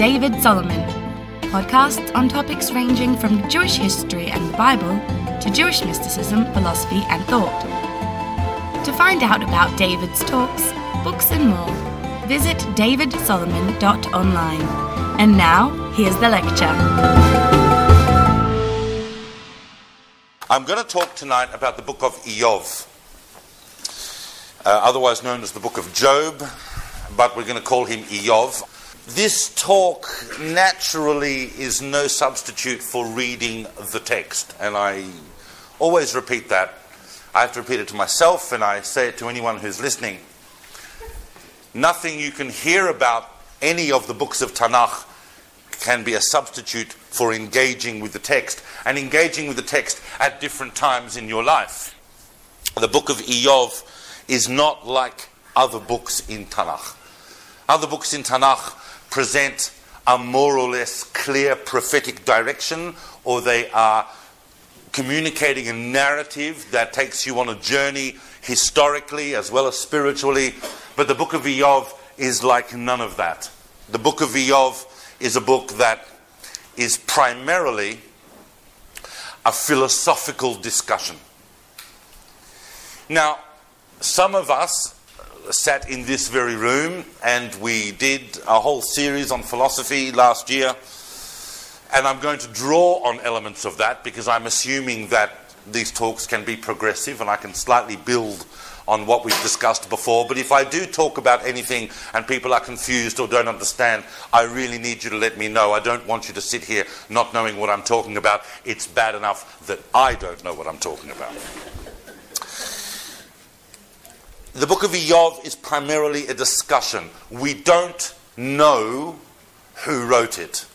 David Solomon, podcasts on topics ranging from Jewish history and the Bible to Jewish mysticism, philosophy, and thought. To find out about David's talks, books, and more, visit davidsolomon.online. And now, here's the lecture. I'm going to talk tonight about the book of Iyov, uh, otherwise known as the book of Job, but we're going to call him Iyov. This talk naturally is no substitute for reading the text, and I always repeat that. I have to repeat it to myself, and I say it to anyone who's listening. Nothing you can hear about any of the books of Tanakh can be a substitute for engaging with the text, and engaging with the text at different times in your life. The book of Iyov is not like other books in Tanakh. Other books in Tanakh present a more or less clear prophetic direction, or they are communicating a narrative that takes you on a journey historically as well as spiritually. But the book of Iyov is like none of that. The book of Iyov is a book that is primarily a philosophical discussion. Now, some of us sat in this very room and we did a whole series on philosophy last year. And I'm going to draw on elements of that because I'm assuming that these talks can be progressive and I can slightly build on what we've discussed before. But if I do talk about anything and people are confused or don't understand, I really need you to let me know. I don't want you to sit here not knowing what I'm talking about. It's bad enough that I don't know what I'm talking about. The book of Iyov is primarily a discussion. We don't know who wrote it,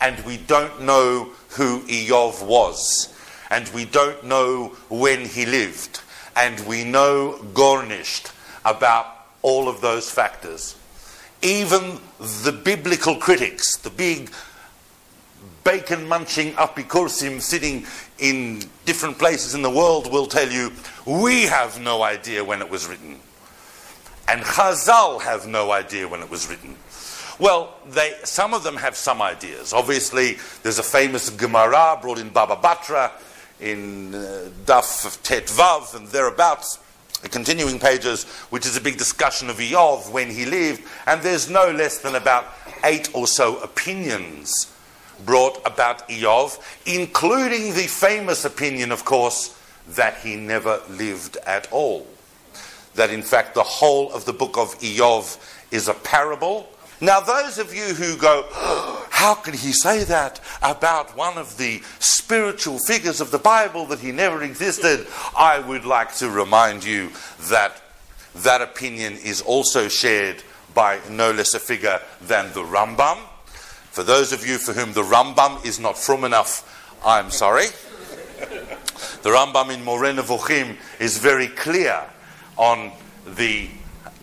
and we don't know who Iyov was, and we don't know when he lived, and we know gornisht about all of those factors. Even the biblical critics, the big bacon munching apikursim sitting in different places in the world will tell you, we have no idea when it was written. And Chazal have no idea when it was written. Well, they, some of them have some ideas. Obviously, there's a famous Gemara brought in Baba Batra in uh, Daf Tet Vav and thereabouts, the continuing pages, which is a big discussion of Iyov when he lived. And there's no less than about eight or so opinions brought about Iyov, including the famous opinion, of course, that he never lived at all. That in fact the whole of the book of Iyov is a parable. Now, those of you who go, how can he say that about one of the spiritual figures of the Bible that he never existed? I would like to remind you that that opinion is also shared by no less a figure than the Rambam for those of you for whom the Rambam is not frum enough, I'm sorry. the Rambam in Moreh Nevuchim is very clear on the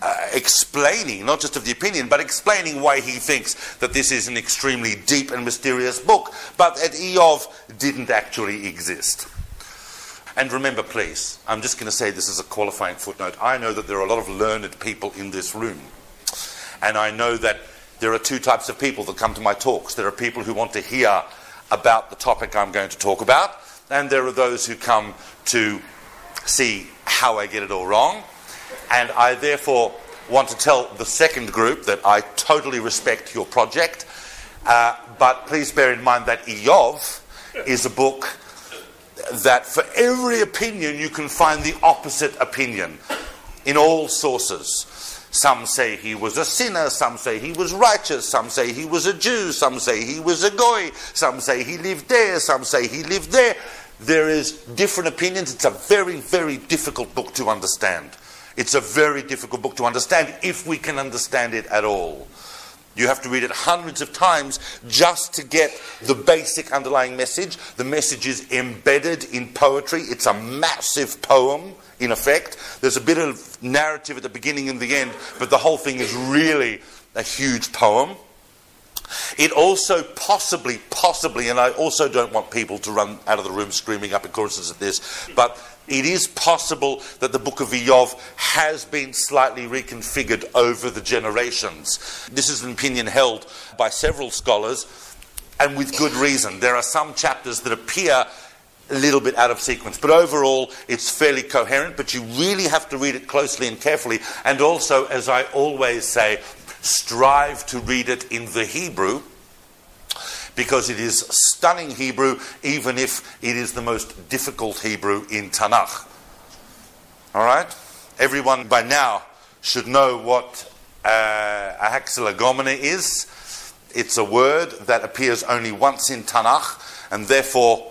uh, explaining, not just of the opinion, but explaining why he thinks that this is an extremely deep and mysterious book, but that Iyov didn't actually exist. And remember, please, I'm just going to say this as a qualifying footnote. I know that there are a lot of learned people in this room. And I know that there are two types of people that come to my talks. There are people who want to hear about the topic I'm going to talk about, and there are those who come to see how I get it all wrong. And I therefore want to tell the second group that I totally respect your project, uh, but please bear in mind that Iyov is a book that for every opinion you can find the opposite opinion in all sources. Some say he was a sinner, some say he was righteous, some say he was a Jew, some say he was a goy, some say he lived there, some say he lived there. There is different opinions. It's a very, very difficult book to understand. It's a very difficult book to understand if we can understand it at all. You have to read it hundreds of times just to get the basic underlying message. The message is embedded in poetry. It's a massive poem in effect. There's a bit of narrative at the beginning and the end, but the whole thing is really a huge poem. It also possibly, possibly, and I also don't want people to run out of the room screaming apikorsus at this, but it is possible that the book of Iyov has been slightly reconfigured over the generations. This is an opinion held by several scholars, and with good reason. There are some chapters that appear a little bit out of sequence, but overall it's fairly coherent, but you really have to read it closely and carefully, and also, as I always say, strive to read it in the Hebrew because it is stunning Hebrew, even if it is the most difficult Hebrew in Tanakh. All right? Everyone by now should know what uh, a hapax legomena is. It's a word that appears only once in Tanakh, and therefore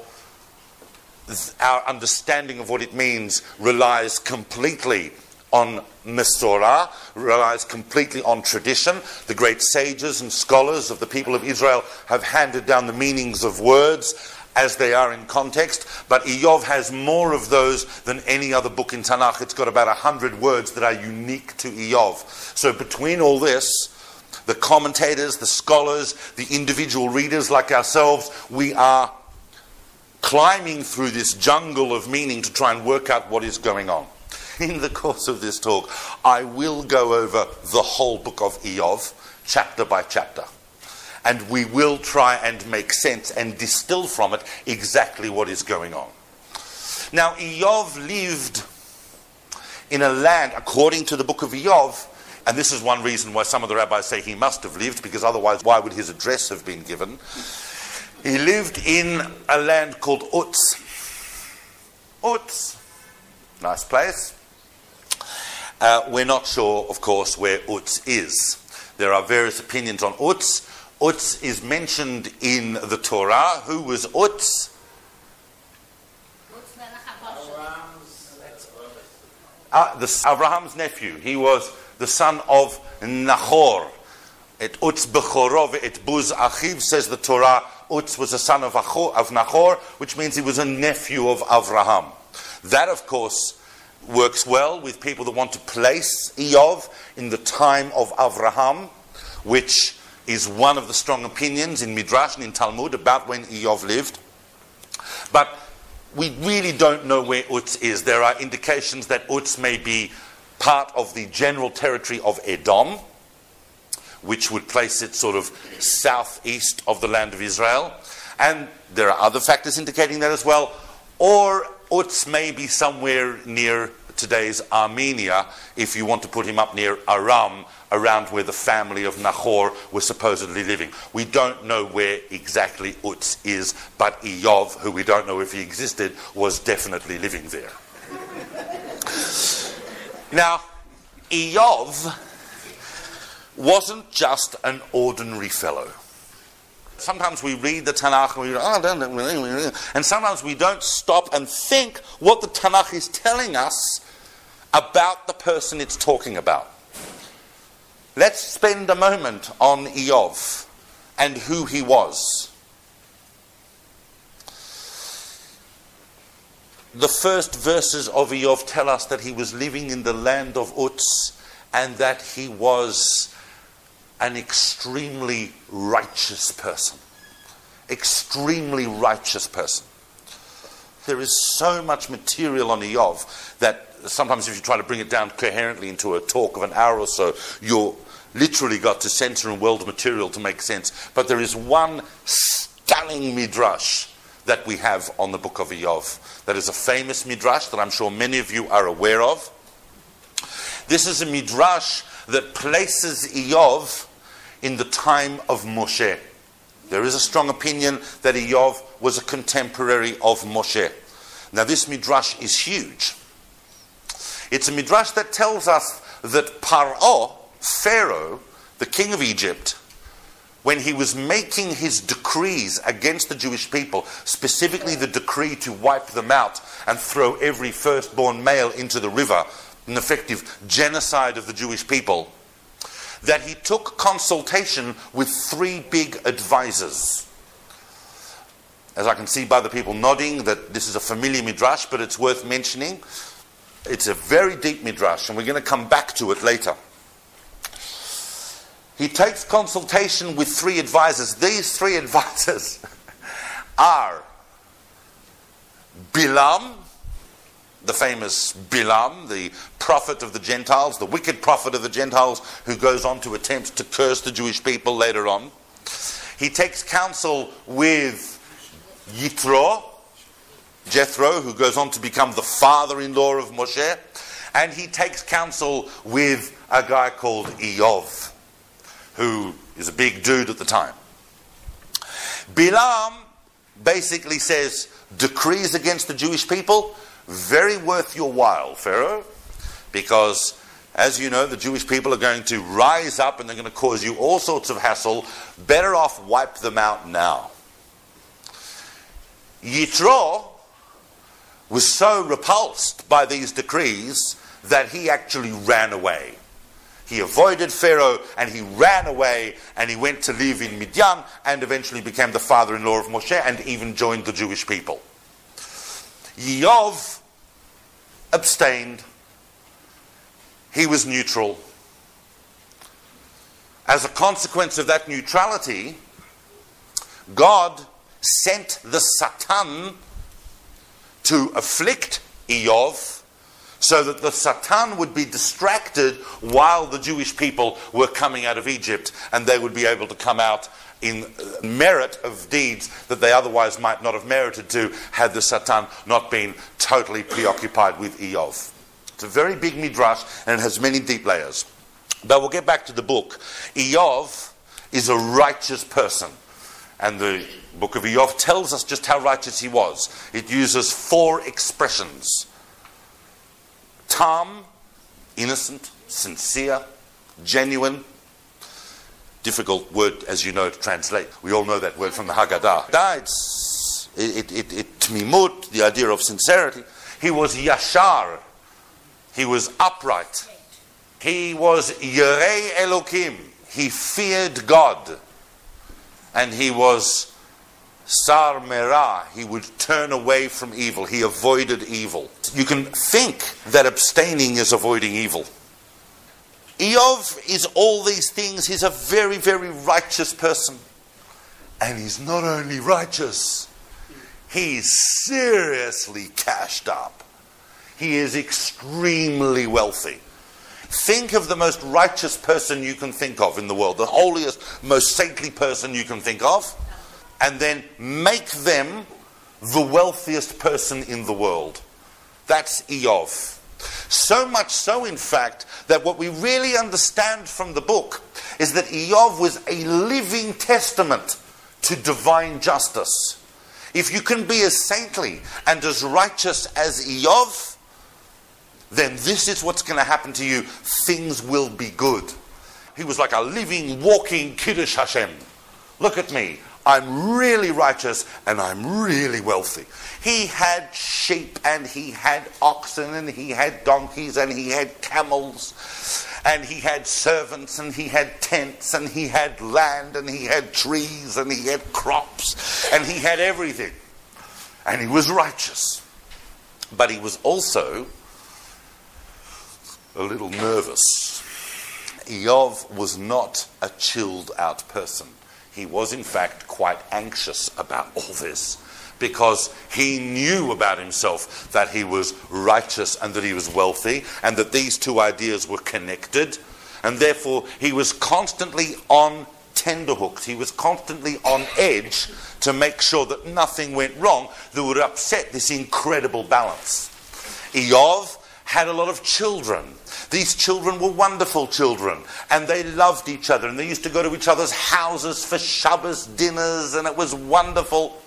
our understanding of what it means relies completely on Mesorah, relies completely on tradition. The great sages and scholars of the people of Israel have handed down the meanings of words as they are in context, but Iyov has more of those than any other book in Tanakh. It's got about a hundred words that are unique to Iyov. So between all this, the commentators, the scholars, the individual readers like ourselves, we are climbing through this jungle of meaning to try and work out what is going on in the course of this talk, I will go over the whole book of Iyov, chapter by chapter. And we will try and make sense and distill from it exactly what is going on. Now, Iyov lived in a land, according to the book of Iyov, and this is one reason why some of the rabbis say he must have lived, because otherwise, why would his address have been given? He lived in a land called Utz. Utz. Nice place. Uh, we're not sure, of course, where Utz is. There are various opinions on Utz. Utz is mentioned in the Torah. Who was Utz? Uh, the, Abraham's nephew. He was the son of Nahor. Et Utz Bechorov, et Buz Achiv, says the Torah. Utz was a son of, Achor, of Nahor, which means he was a nephew of Avraham. That, of course, works well with people that want to place Iyov in the time of Avraham, which is one of the strong opinions in Midrash and in Talmud about when Iyov lived. But we really don't know where Utz is. There are indications that Utz may be part of the general territory of Edom, which would place it sort of southeast of the land of Israel. And there are other factors indicating that as well. Or Utz may be somewhere near today's Armenia, if you want to put him up near Aram, around where the family of Nahor was supposedly living. We don't know where exactly Utz is, but Iyov, who we don't know if he existed, was definitely living there. now, Iyov wasn't just an ordinary fellow. Sometimes we read the Tanakh and oh, and sometimes we don't stop and think what the Tanakh is telling us about the person it's talking about. Let's spend a moment on Iyov and who he was. The first verses of Iyov tell us that he was living in the land of Utz and that he was an extremely righteous person. Extremely righteous person. There is so much material on Iyov that sometimes if you try to bring it down coherently into a talk of an hour or so, you're literally got to censor and weld material to make sense. But there is one stunning midrash that we have on the book of Iyov. That is a famous midrash that I'm sure many of you are aware of. This is a midrash that places Iyov in the time of Moshe. There is a strong opinion that Iyov was a contemporary of Moshe. Now, this midrash is huge. It's a midrash that tells us that Paro, Pharaoh, the king of Egypt, when he was making his decrees against the Jewish people, specifically the decree to wipe them out and throw every firstborn male into the river, an effective genocide of the Jewish people, that he took consultation with three big advisors. As I can see by the people nodding, that this is a familiar midrash, but it's worth mentioning. It's a very deep midrash, and we're going to come back to it later. He takes consultation with three advisors. These three advisors are Bilam, the famous Bilam, the prophet of the Gentiles, the wicked prophet of the Gentiles, who goes on to attempt to curse the Jewish people later on. He takes counsel with Yitro, Jethro, who goes on to become the father in law of Moshe, and he takes counsel with a guy called Iyov, who is a big dude at the time. Bilam basically says decrees against the Jewish people, very worth your while, Pharaoh, because as you know, the Jewish people are going to rise up and they're going to cause you all sorts of hassle. Better off wipe them out now. Yitro was so repulsed by these decrees that he actually ran away. He avoided Pharaoh and he ran away and he went to live in Midian and eventually became the father in law of Moshe and even joined the Jewish people. Yov abstained, he was neutral. As a consequence of that neutrality, God sent the Satan to afflict Iyov so that the Satan would be distracted while the Jewish people were coming out of Egypt and they would be able to come out in merit of deeds that they otherwise might not have merited to had the Satan not been totally preoccupied with Iyov. It's a very big midrash and it has many deep layers. But we'll get back to the book. Iyov is a righteous person. And the book of Iyov tells us just how righteous he was. It uses four expressions tam, innocent, sincere, genuine. Difficult word, as you know, to translate. We all know that word from the Haggadah. It's it, it, it, tmimut, the idea of sincerity. He was yashar. He was upright. He was yerei Elokim. He feared God and he was Sar Merah. He would turn away from evil. He avoided evil. You can think that abstaining is avoiding evil. Iyov is all these things. He's a very, very righteous person. And he's not only righteous, he's seriously cashed up. He is extremely wealthy. Think of the most righteous person you can think of in the world, the holiest, most saintly person you can think of, and then make them the wealthiest person in the world. That's Iyov. So much so, in fact, that what we really understand from the book is that Iyov was a living testament to divine justice. If you can be as saintly and as righteous as Iyov, then this is what's going to happen to you. Things will be good. He was like a living, walking Kiddush Hashem. Look at me. I'm really righteous and I'm really wealthy. He had sheep and he had oxen and he had donkeys and he had camels and he had servants and he had tents and he had land and he had trees and he had crops and he had everything. And he was righteous. But he was also a little nervous. Iyov was not a chilled out person. He was, in fact, quite anxious about all this because he knew about himself that he was righteous and that he was wealthy and that these two ideas were connected. And therefore, he was constantly on tenderhooks. He was constantly on edge to make sure that nothing went wrong that would upset this incredible balance. Iyov had a lot of children. These children were wonderful children, and they loved each other, and they used to go to each other's houses for Shabbos dinners, and it was wonderful.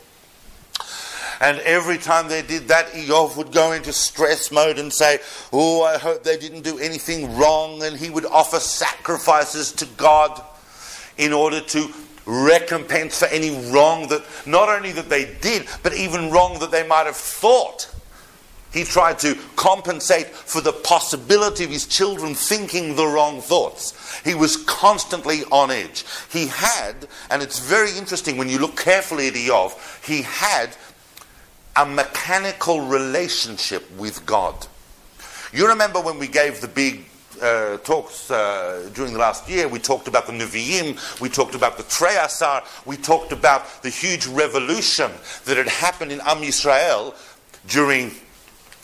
And every time they did that, Iyov would go into stress mode and say, Oh, I hope they didn't do anything wrong. And he would offer sacrifices to God in order to recompense for any wrong that not only that they did, but even wrong that they might have thought. He tried to compensate for the possibility of his children thinking the wrong thoughts. He was constantly on edge. He had, and it's very interesting when you look carefully at Iyov, he had a mechanical relationship with God. You remember when we gave the big uh, talks uh, during the last year, we talked about the Nevi'im, we talked about the Trei Asar, we talked about the huge revolution that had happened in Am Yisrael during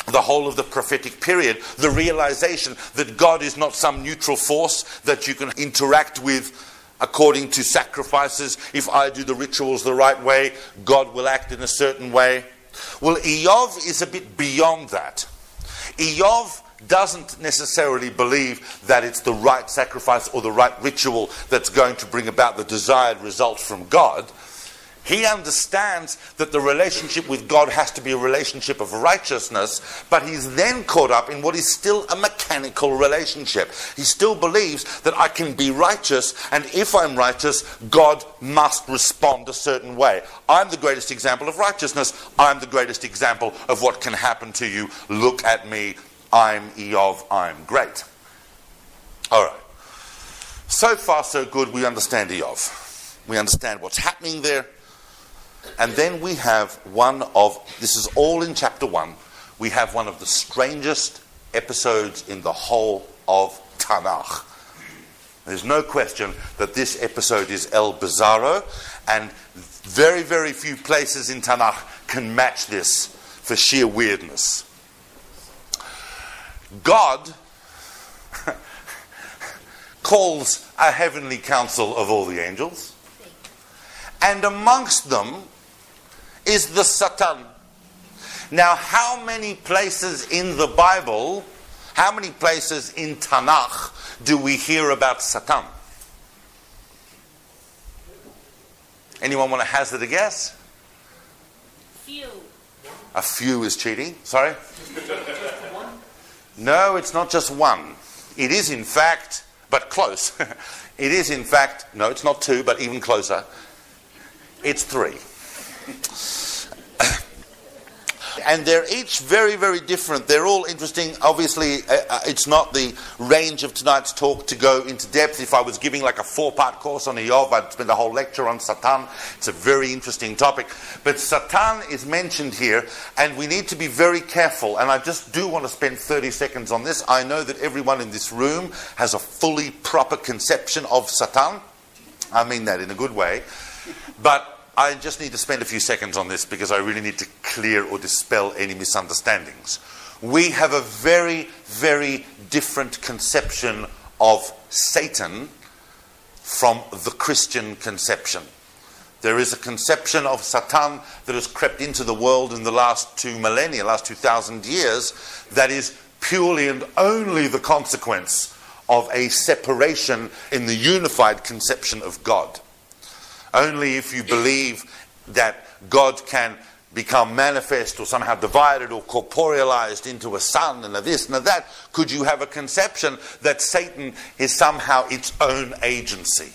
the whole of the prophetic period. The realization that God is not some neutral force that you can interact with according to sacrifices. If I do the rituals the right way, God will act in a certain way. Well, Iyov is a bit beyond that. Iyov doesn't necessarily believe that it's the right sacrifice or the right ritual that's going to bring about the desired result from God. He understands that the relationship with God has to be a relationship of righteousness, but he's then caught up in what is still a mechanical relationship. He still believes that I can be righteous, and if I'm righteous, God must respond a certain way. I'm the greatest example of righteousness. I'm the greatest example of what can happen to you. Look at me. I'm Iyov. I'm great. All right. So far, so good. We understand Iyov. We understand what's happening there. And then we have one of, this is all in chapter 1, we have one of the strangest episodes in the whole of Tanakh. There's no question that this episode is El Bizarro, and very, very few places in Tanakh can match this for sheer weirdness. God calls a heavenly council of all the angels, and amongst them is the Satan. Now, how many places in the Bible, how many places in Tanakh do we hear about Satan? Anyone want to hazard a guess? Few. A few is cheating. Sorry? No, it's not just one. It is, in fact, but close. it is, in fact, no, it's not two, but even closer. It's three. and they're each very, very different. They're all interesting. Obviously, uh, uh, it's not the range of tonight's talk to go into depth. If I was giving like a four part course on Iyov, I'd spend a whole lecture on Satan. It's a very interesting topic. But Satan is mentioned here, and we need to be very careful. And I just do want to spend 30 seconds on this. I know that everyone in this room has a fully proper conception of Satan. I mean that in a good way. But I just need to spend a few seconds on this because I really need to clear or dispel any misunderstandings. We have a very, very different conception of Satan from the Christian conception. There is a conception of Satan that has crept into the world in the last two millennia, last 2,000 years, that is purely and only the consequence of a separation in the unified conception of God. Only if you believe that God can become manifest or somehow divided or corporealized into a son and a this and a that, could you have a conception that Satan is somehow its own agency.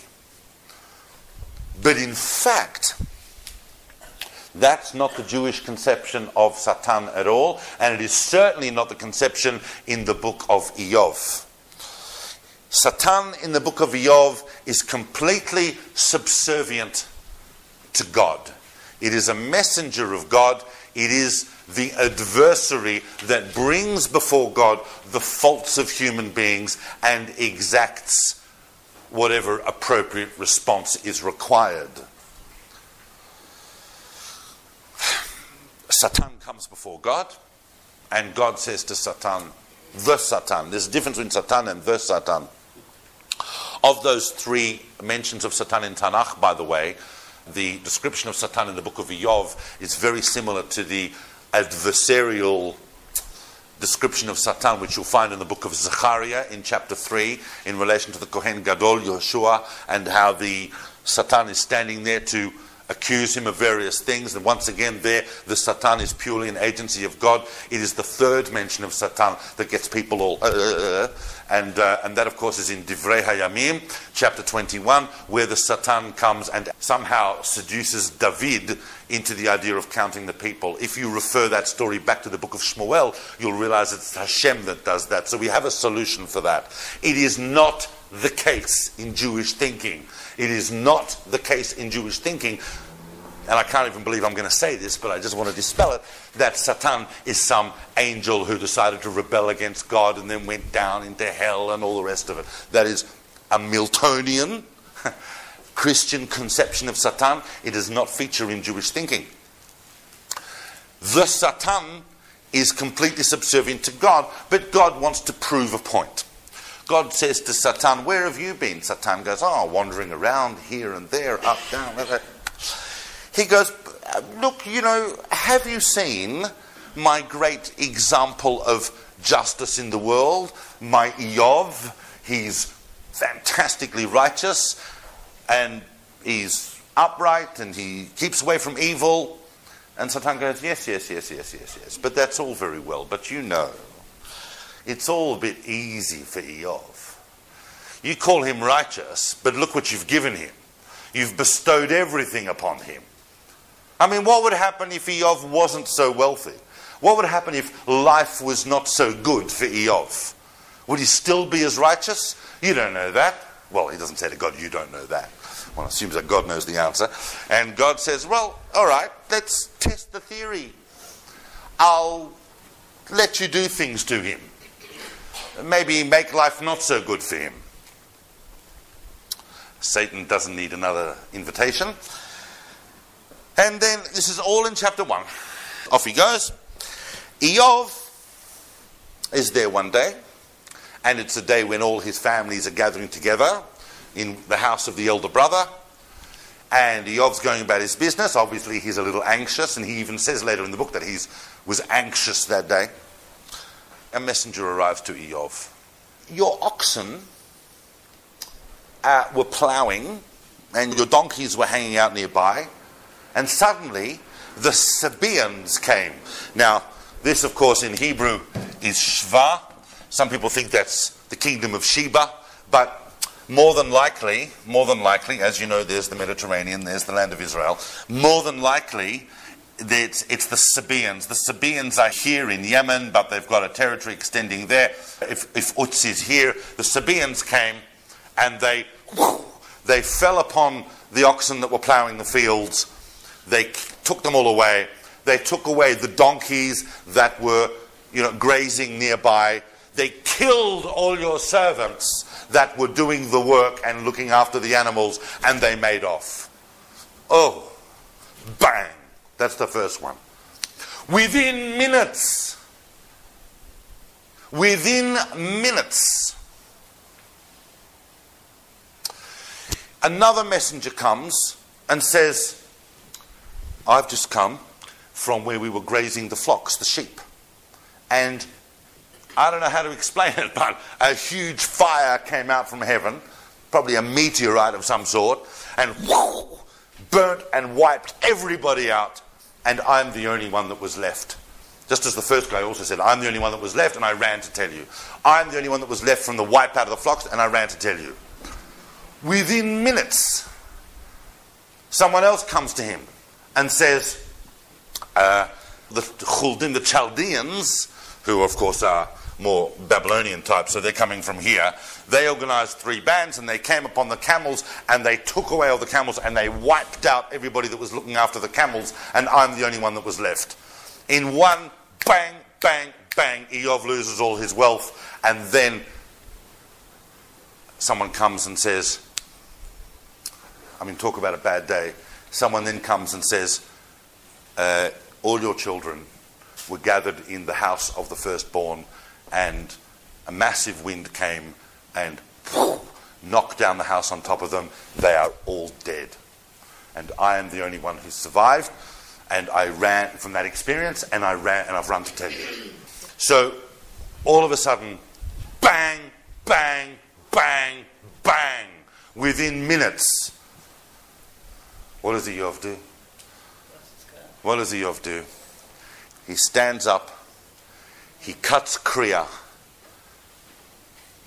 But in fact, that's not the Jewish conception of Satan at all, and it is certainly not the conception in the book of Iyov. Satan in the book of Yov is completely subservient to God. It is a messenger of God. It is the adversary that brings before God the faults of human beings and exacts whatever appropriate response is required. Satan comes before God, and God says to Satan, the Satan. There's a difference between Satan and the Satan. Of those three mentions of Satan in Tanakh, by the way, the description of Satan in the book of Iyov is very similar to the adversarial description of Satan, which you'll find in the book of Zechariah in chapter 3, in relation to the Kohen Gadol, Yeshua, and how the Satan is standing there to accuse him of various things. And once again, there, the Satan is purely an agency of God. It is the third mention of Satan that gets people all. Uh, uh, uh. And, uh, and that, of course, is in Divrei Hayamim, chapter 21, where the Satan comes and somehow seduces David into the idea of counting the people. If you refer that story back to the book of Shmuel, you'll realize it's Hashem that does that. So we have a solution for that. It is not the case in Jewish thinking it is not the case in Jewish thinking, and I can't even believe I'm going to say this, but I just want to dispel it, that Satan is some angel who decided to rebel against God and then went down into hell and all the rest of it. That is a Miltonian Christian conception of Satan. It does not feature in Jewish thinking. The Satan is completely subservient to God, but God wants to prove a point. God says to Satan, Where have you been? Satan goes, Oh, wandering around here and there, up, down. He goes, Look, you know, have you seen my great example of justice in the world? My Iyov, he's fantastically righteous and he's upright and he keeps away from evil. And Satan goes, Yes, yes, yes, yes, yes, yes. But that's all very well. But you know, it's all a bit easy for Iyov. You call him righteous, but look what you've given him. You've bestowed everything upon him. I mean, what would happen if Iyov wasn't so wealthy? What would happen if life was not so good for Iyov? Would he still be as righteous? You don't know that. Well, he doesn't say to God, You don't know that. One assumes that God knows the answer. And God says, Well, all right, let's test the theory. I'll let you do things to him. Maybe make life not so good for him. Satan doesn't need another invitation. And then this is all in chapter 1. Off he goes. Iyov is there one day, and it's a day when all his families are gathering together in the house of the elder brother. And Iyov's going about his business. Obviously, he's a little anxious, and he even says later in the book that he was anxious that day. A messenger arrives to Iyov. Your oxen uh, were ploughing, and your donkeys were hanging out nearby, and suddenly the Sabaeans came. Now, this, of course, in Hebrew is Shva. Some people think that's the kingdom of Sheba, but more than likely, more than likely, as you know, there's the Mediterranean, there's the land of Israel. More than likely, it's, it's the Sabaeans. The Sabaeans are here in Yemen, but they've got a territory extending there. If, if Uz is here, the Sabaeans came and they, they fell upon the oxen that were ploughing the fields. They took them all away. They took away the donkeys that were, you know, grazing nearby. They killed all your servants that were doing the work and looking after the animals, and they made off. Oh, bang! That's the first one. Within minutes, within minutes, another messenger comes and says, I've just come from where we were grazing the flocks, the sheep. And I don't know how to explain it, but a huge fire came out from heaven, probably a meteorite of some sort, and whoo, burnt and wiped everybody out, and I'm the only one that was left. Just as the first guy also said, I'm the only one that was left, and I ran to tell you. I'm the only one that was left from the wipe out of the flocks, and I ran to tell you. Within minutes, someone else comes to him and says, uh, the Chuldim, the Chaldeans, who of course are more Babylonian type, so they're coming from here. They organized three bands and they came upon the camels and they took away all the camels and they wiped out everybody that was looking after the camels, and I'm the only one that was left. In one bang, bang, bang, Iyov loses all his wealth, and then someone comes and says, I mean, talk about a bad day. Someone then comes and says, uh, All your children were gathered in the house of the firstborn and a massive wind came and knocked down the house on top of them. They are all dead. And I am the only one who survived. And I ran from that experience, and I ran, and I've run to tell you. So, all of a sudden, bang, bang, bang, bang, within minutes. What does Iyov do? What does Iyov do? He stands up he cuts Kriya.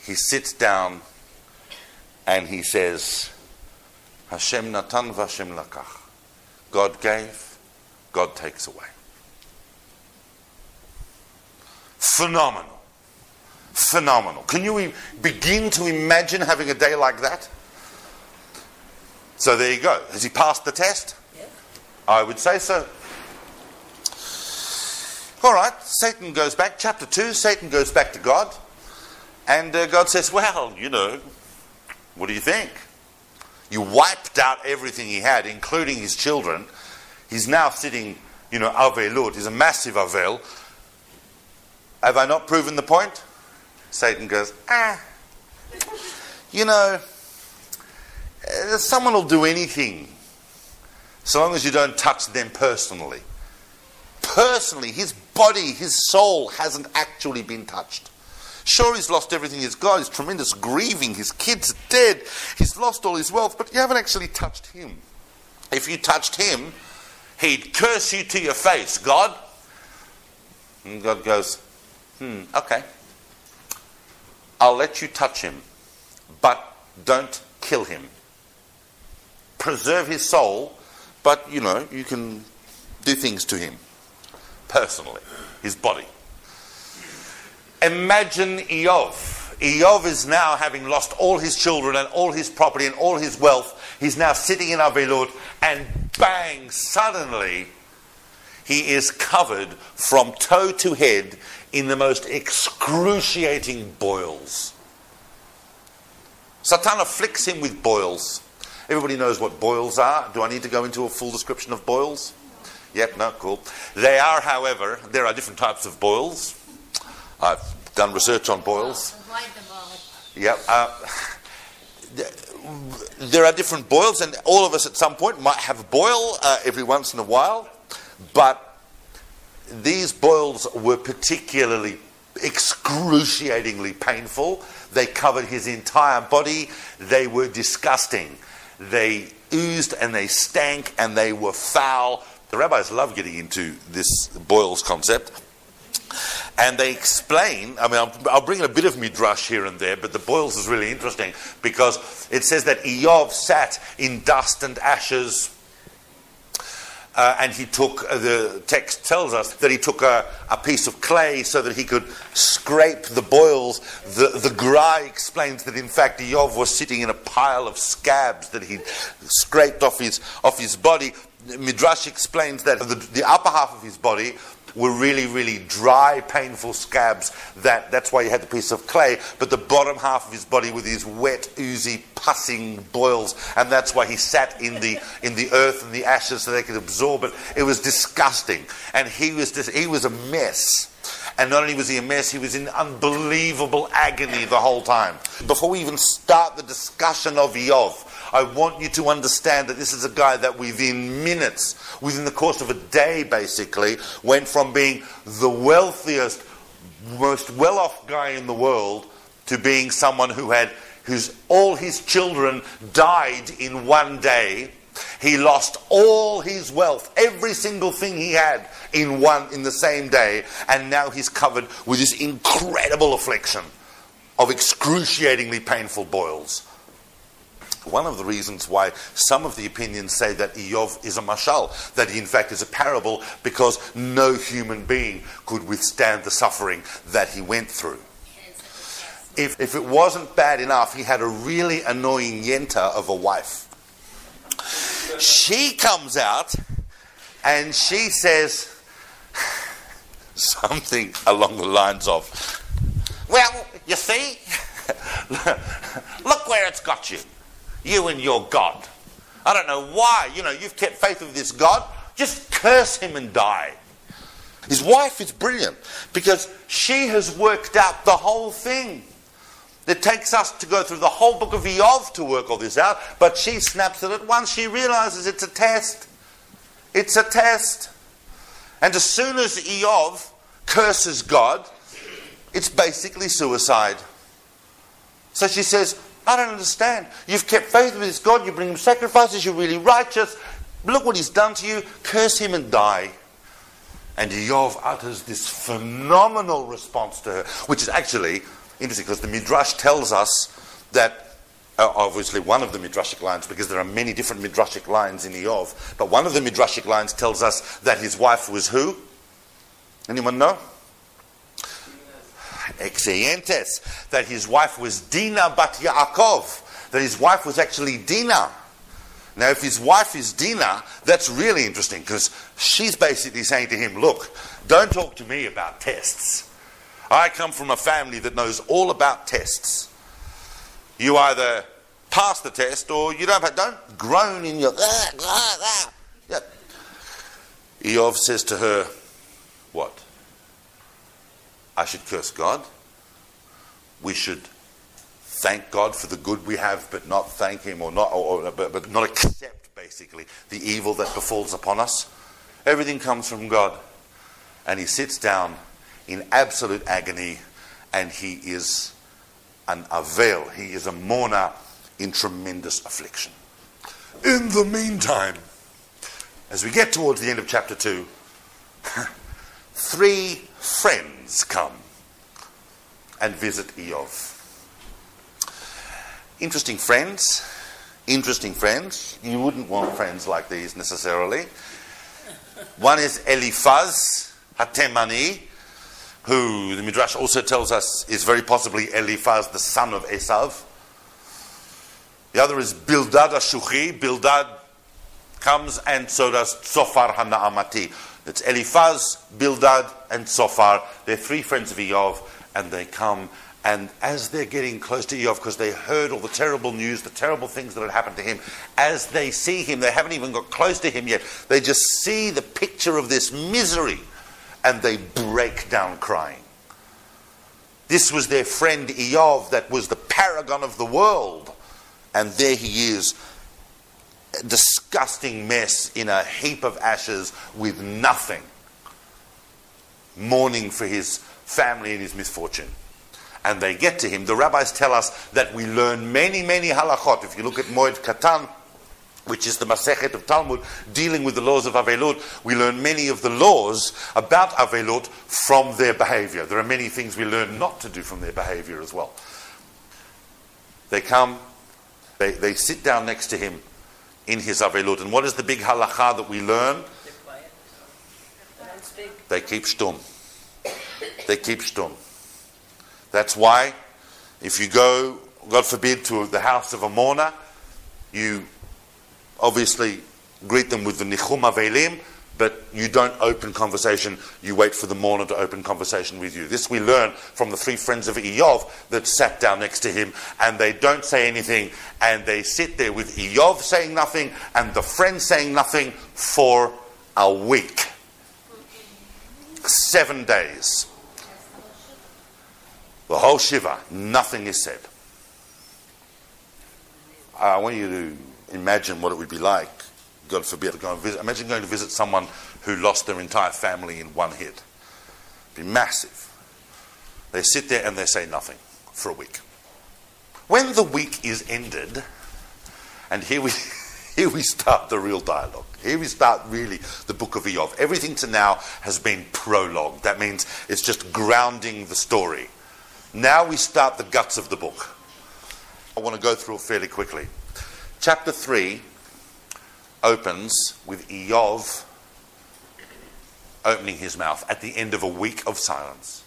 He sits down and he says, Hashem natan v'Hashem lakach. God gave, God takes away. Phenomenal. Phenomenal. Can you begin to imagine having a day like that? So there you go. Has he passed the test? Yeah. I would say so. All right, Satan goes back, chapter 2, Satan goes back to God. And uh, God says, Well, you know, what do you think? You wiped out everything he had, including his children. He's now sitting, you know, Avelut. He's a massive Avel. Have I not proven the point? Satan goes, ah. You know, uh, someone will do anything so long as you don't touch them personally. Personally, his body, his soul hasn't actually been touched. Sure, he's lost everything he's got. He's tremendous grieving. His kid's are dead. He's lost all his wealth, but you haven't actually touched him. If you touched him, he'd curse you to your face, God. And God goes, hmm, okay. I'll let you touch him, but don't kill him. Preserve his soul, but you know, you can do things to him personally, his body. Imagine Iyov. Iyov is now having lost all his children and all his property and all his wealth. He's now sitting in Avilut, and bang, suddenly he is covered from toe to head in the most excruciating boils. Satan afflicts him with boils. Everybody knows what boils are. Do I need to go into a full description of boils? Yep, no, cool. They are, however, there are different types of boils. I've done research on boils. Yep. Uh, there are different boils, and all of us at some point might have a boil uh, every once in a while, but these boils were particularly excruciatingly painful. They covered his entire body. They were disgusting. They oozed and they stank and they were foul. The rabbis love getting into this boils concept. And they explain, I mean, I'll, I'll, bring in a bit of midrash here and there, but the boils is really interesting because it says that Iyov sat in dust and ashes. Uh, and he took, uh, the text tells us that he took a, a, piece of clay so that he could scrape the boils. The, the Gra explains that in fact Iyov was sitting in a pile of scabs that he scraped off his, off his body. Midrash explains that the, the upper half of his body were really, really dry, painful scabs. That, that's why he had the piece of clay. But the bottom half of his body with these wet, oozy, pussing boils. And that's why he sat in the, in the earth and the ashes so they could absorb it. It was disgusting. And he was, just, he was a mess. And not only was he a mess, he was in unbelievable agony the whole time. Before we even start the discussion of Iyov, I want you to understand that this is a guy that within minutes, within the course of a day basically, went from being the wealthiest, most well off guy in the world to being someone who had whose all his children died in one day. He lost all his wealth, every single thing he had in one in the same day, and now he's covered with this incredible affliction of excruciatingly painful boils one of the reasons why some of the opinions say that Iyov is a mashal, that he in fact is a parable, because no human being could withstand the suffering that he went through. If, if it wasn't bad enough, he had a really annoying yenta of a wife. She comes out and she says something along the lines of, Well, you see, look where it's got you you and your God. I don't know why. You know, you've kept faith with this God. Just curse him and die. His wife is brilliant because she has worked out the whole thing. It takes us to go through the whole book of Iyov to work all this out, but she snaps it at once. She realizes it's a test. It's a test. And as soon as Iyov curses God, it's basically suicide. So she says, I don't understand. You've kept faith with this God, you bring him sacrifices, you're really righteous. Look what he's done to you. Curse him and die. And Iyov utters this phenomenal response to her, which is actually interesting because the Midrash tells us that, uh, obviously, one of the Midrashic lines, because there are many different Midrashic lines in Iyov, but one of the Midrashic lines tells us that his wife was who? Anyone know? Exeentes, that his wife was Dina bat Yaakov, that his wife was actually Dina. Now, if his wife is Dina, that's really interesting because she's basically saying to him, Look, don't talk to me about tests. I come from a family that knows all about tests. You either pass the test or you don't. Don't groan in your. Ah, ah. Yep. Says to her, What? I should curse God. We should thank God for the good we have, but not thank Him, or not, or, or, but, but not accept basically the evil that befalls upon us. Everything comes from God, and He sits down in absolute agony, and He is an avel. He is a mourner in tremendous affliction. In the meantime, as we get towards the end of chapter two, three friends come and visit Iyov. Interesting friends. Interesting friends. You wouldn't want friends like these necessarily. One is Eliphaz Hatemani, who the Midrash also tells us is very possibly Eliphaz, the son of Esav. The other is Bildad Ashuchi. Bildad comes and so does Tzofar Hanaamati. It's Eliphaz, Bildad, and Tzofar. They're three friends of Iyov, and they come and as they're getting close to Iyov, because they heard all the terrible news, the terrible things that had happened to him, as they see him, they haven't even got close to him yet, they just see the picture of this misery and they break down crying. This was their friend Iyov, that was the paragon of the world. And there he is, disgusting mess in a heap of ashes with nothing, mourning for his family and his misfortune and they get to him. The rabbis tell us that we learn many, many halachot. If you look at Moed Katan, which is the Masechet of Talmud, dealing with the laws of Avelut, we learn many of the laws about Avelut from their behavior. There are many things we learn not to do from their behavior as well. They come, they, they sit down next to him in his Avelut. And what is the big halacha that we learn? They keep stum. They keep stum. That's why, if you go, God forbid, to the house of a mourner, you obviously greet them with the Nichum Avelim, but you don't open conversation. You wait for the mourner to open conversation with you. This we learn from the three friends of Iyov that sat down next to him, and they don't say anything, and they sit there with Iyov saying nothing and the friend saying nothing for a week. Seven days. The whole Shiva, nothing is said. I want you to imagine what it would be like, God forbid, to go and visit. Imagine going to visit someone who lost their entire family in one hit. It'd be massive. They sit there and they say nothing for a week. When the week is ended, and here we, here we start the real dialogue. Here we start really the book of Iyov. Everything to now has been prologue. That means it's just grounding the story. Now we start the guts of the book. I want to go through it fairly quickly. Chapter 3 opens with Iyov opening his mouth at the end of a week of silence.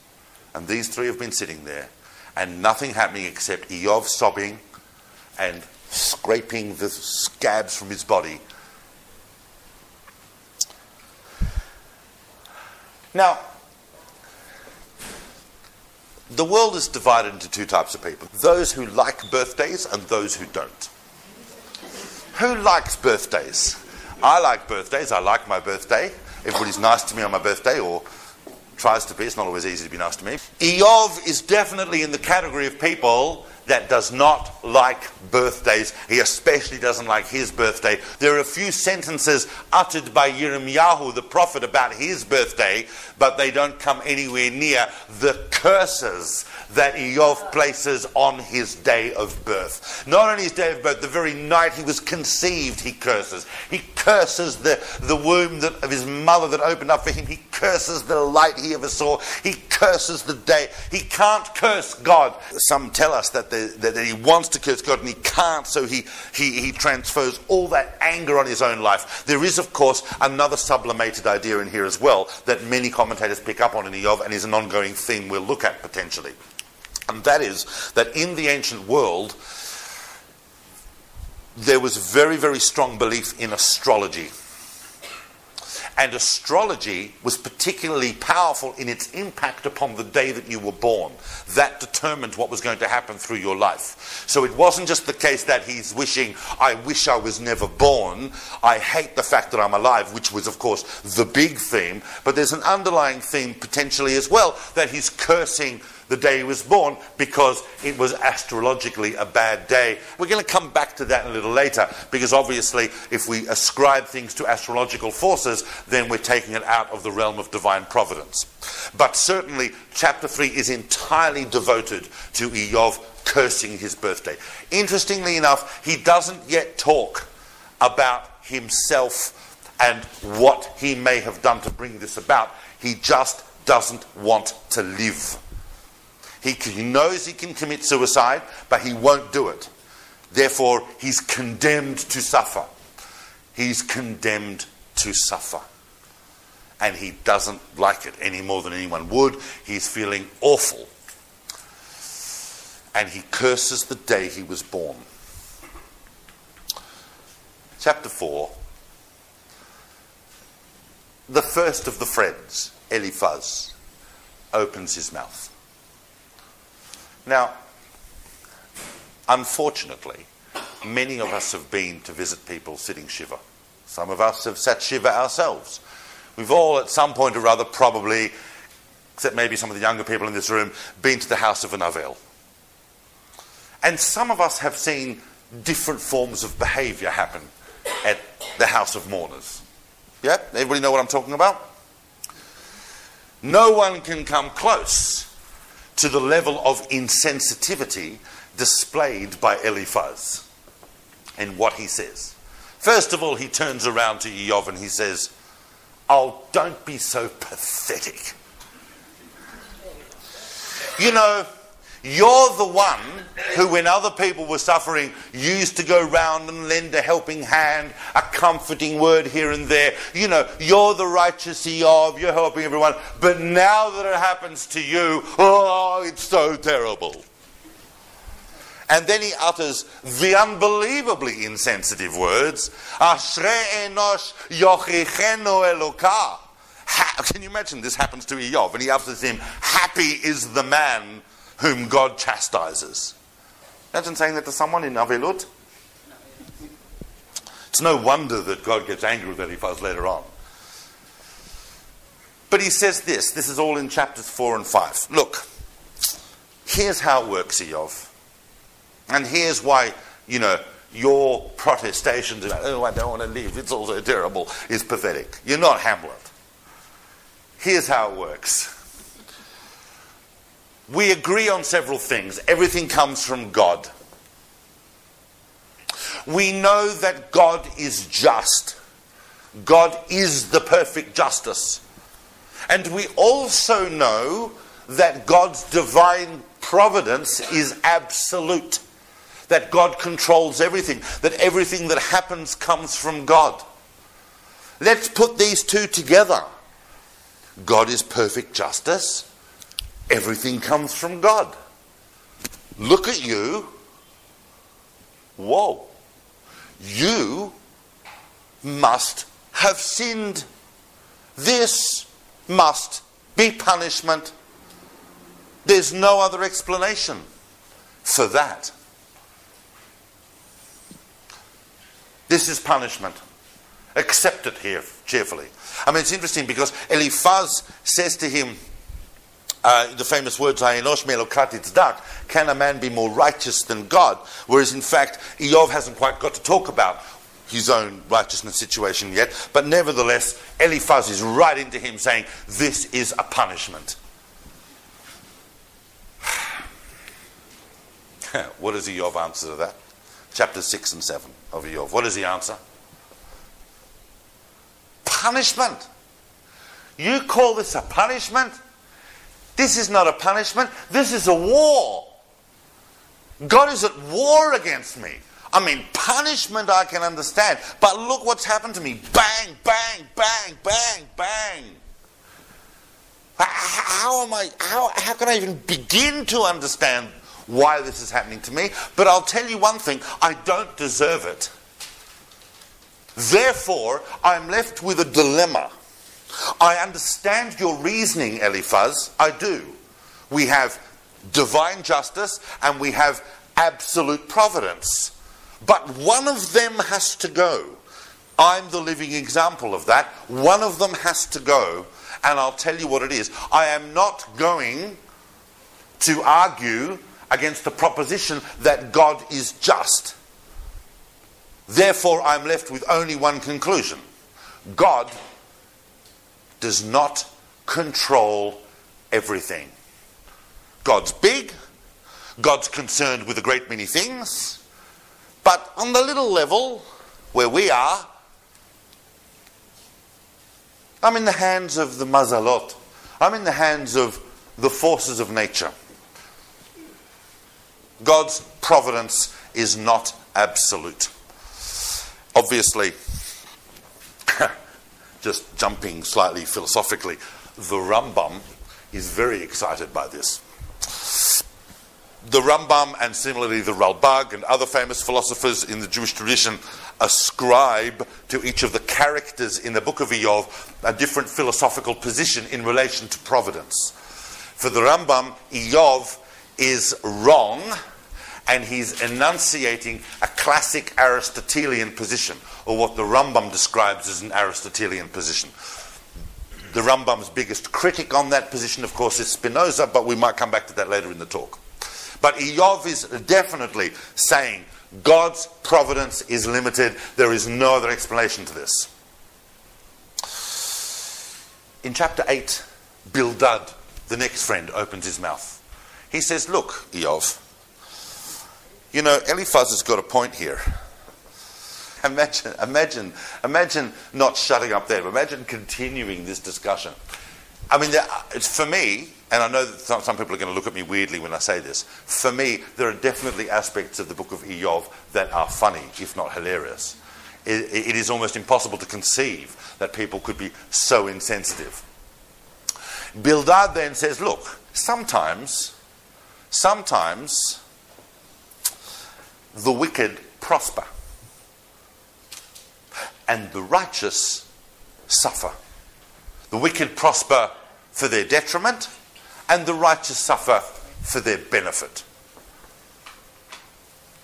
And these three have been sitting there and nothing happening except Iyov sobbing and scraping the scabs from his body. Now, the world is divided into two types of people those who like birthdays and those who don't. Who likes birthdays? I like birthdays. I like my birthday. Everybody's nice to me on my birthday or tries to be. It's not always easy to be nice to me. Iyov is definitely in the category of people that does not like birthdays. He especially doesn't like his birthday. There are a few sentences uttered by Yirmiyahu, the prophet, about his birthday, but they don't come anywhere near the curses that Iyov places on his day of birth. Not only his day of birth, the very night he was conceived, he curses. He curses the, the womb that, of his mother that opened up for him. He curses the light he ever saw. He curses the day. He can't curse God. Some tell us that, the, that, that he wants to curse God and he can't, so he, he, he transfers all that anger on his own life. There is, of course, another sublimated idea in here as well that many commentators pick up on in Iyov and is an ongoing theme we'll look at potentially. And that is that in the ancient world, there was very, very strong belief in astrology. And astrology was particularly powerful in its impact upon the day that you were born. That determined what was going to happen through your life. So it wasn't just the case that he's wishing, I wish I was never born. I hate the fact that I'm alive, which was, of course, the big theme. But there's an underlying theme potentially as well that he's cursing the day he was born because it was astrologically a bad day. We're going to come back to that a little later because obviously, if we ascribe things to astrological forces, then we're taking it out of the realm of divine providence. But certainly, chapter 3 is entirely devoted to Iyov cursing his birthday. Interestingly enough, he doesn't yet talk about himself and what he may have done to bring this about. He just doesn't want to live. He, he knows he can commit suicide, but he won't do it. Therefore, he's condemned to suffer. He's condemned to suffer. And he doesn't like it any more than anyone would. He's feeling awful. And he curses the day he was born. Chapter 4. The first of the friends, Eliphaz, opens his mouth. Now, unfortunately, many of us have been to visit people sitting Shiva. Some of us have sat Shiva ourselves. We've all, at some point or other, probably, except maybe some of the younger people in this room, been to the house of an Avel. And some of us have seen different forms of behavior happen at the house of mourners. Yeah? Everybody know what I'm talking about? No one can come close to the level of insensitivity displayed by Eliphaz and what he says. First of all, he turns around to Iyov and he says, Oh, don't be so pathetic. You know, you're the one who, when other people were suffering, used to go round and lend a helping hand, a comforting word here and there. You know, you're the righteous Iyov, you're helping everyone. But now that it happens to you, oh, it's so terrible. And then he utters the unbelievably insensitive words, Ashre enosh yochicheno elokah. Can you imagine this happens to Iyov? And he utters him, Happy is the man whom God chastises. Imagine saying that to someone in Avelut. It's no wonder that God gets angry with Eliphaz later on. But he says this. This is all in chapters 4 and 5. Look, here's how it works, Iyov. And here's why, you know, your protestations about, oh, I don't want to leave, it's all so terrible, is pathetic. You're not Hamlet. Here's how it works we agree on several things. Everything comes from God. We know that God is just. God is the perfect justice. And we also know that God's divine providence is absolute. That God controls everything. That everything that happens comes from God. Let's put these two together. God is perfect justice Everything comes from God. Look at you. Whoa. You must have sinned. This must be punishment. There's no other explanation for that. This is punishment. Accept it here cheerfully. I mean, it's interesting because Eliphaz says to him, uh, the famous words, can a man be more righteous than God? Whereas in fact, Iyov hasn't quite got to talk about his own righteousness situation yet, but nevertheless, Eliphaz is right into him saying, This is a punishment. what does Iyov answer to that? Chapter 6 and 7 of Iyov. What does he answer? Punishment. You call this a punishment? This is not a punishment, this is a war. God is at war against me. I mean, punishment I can understand, but look what's happened to me. Bang, bang, bang, bang, bang. How am I, how, how can I even begin to understand why this is happening to me? But I'll tell you one thing I don't deserve it. Therefore, I'm left with a dilemma. I understand your reasoning, Eliphaz. I do. We have divine justice and we have absolute providence. But one of them has to go. I'm the living example of that. One of them has to go, and I'll tell you what it is. I am not going to argue against the proposition that God is just. Therefore, I'm left with only one conclusion God does not control everything. God's big, God's concerned with a great many things, but on the little level where we are, I'm in the hands of the mazalot. I'm in the hands of the forces of nature. God's providence is not absolute. Obviously, just jumping slightly philosophically, the Rambam is very excited by this. The Rambam and similarly the Ralbag and other famous philosophers in the Jewish tradition ascribe to each of the characters in the book of Iyov a different philosophical position in relation to providence. For the Rambam, Iyov is wrong and he's enunciating a classic Aristotelian position, or what the Rambam describes as an Aristotelian position. The Rambam's biggest critic on that position, of course, is Spinoza, but we might come back to that later in the talk. But Iyov is definitely saying God's providence is limited. There is no other explanation to this. In chapter 8, Bildad, the next friend, opens his mouth. He says, Look, Iyov, you know, Eliphaz has got a point here. Imagine, imagine, imagine not shutting up there. Imagine continuing this discussion. I mean, it's for me, and I know that some, some, people are going to look at me weirdly when I say this. For me, there are definitely aspects of the book of Iyov that are funny, if not hilarious. it, it is almost impossible to conceive that people could be so insensitive. Bildad then says, look, sometimes, sometimes the wicked prosper and the righteous suffer. The wicked prosper for their detriment, and the righteous suffer for their benefit.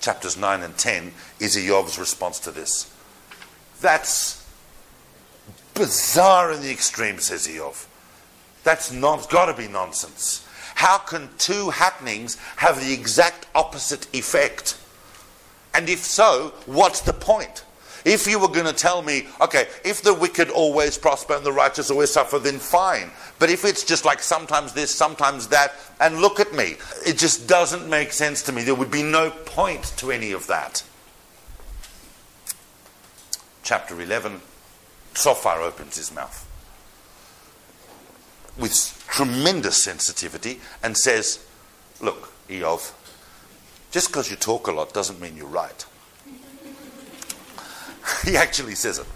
Chapters 9 and 10 is Iyov's response to this. That's bizarre in the extreme, says Iyov. That's not got to be nonsense. How can two happenings have the exact opposite effect? And if so, what's the point? If you were going to tell me, okay, if the wicked always prosper and the righteous always suffer, then fine. But if it's just like sometimes this, sometimes that, and look at me, it just doesn't make sense to me. There would be no point to any of that. Chapter 11, Zophar opens his mouth with tremendous sensitivity and says, Look, Iyov, just because you talk a lot doesn't mean you're right. he actually says it.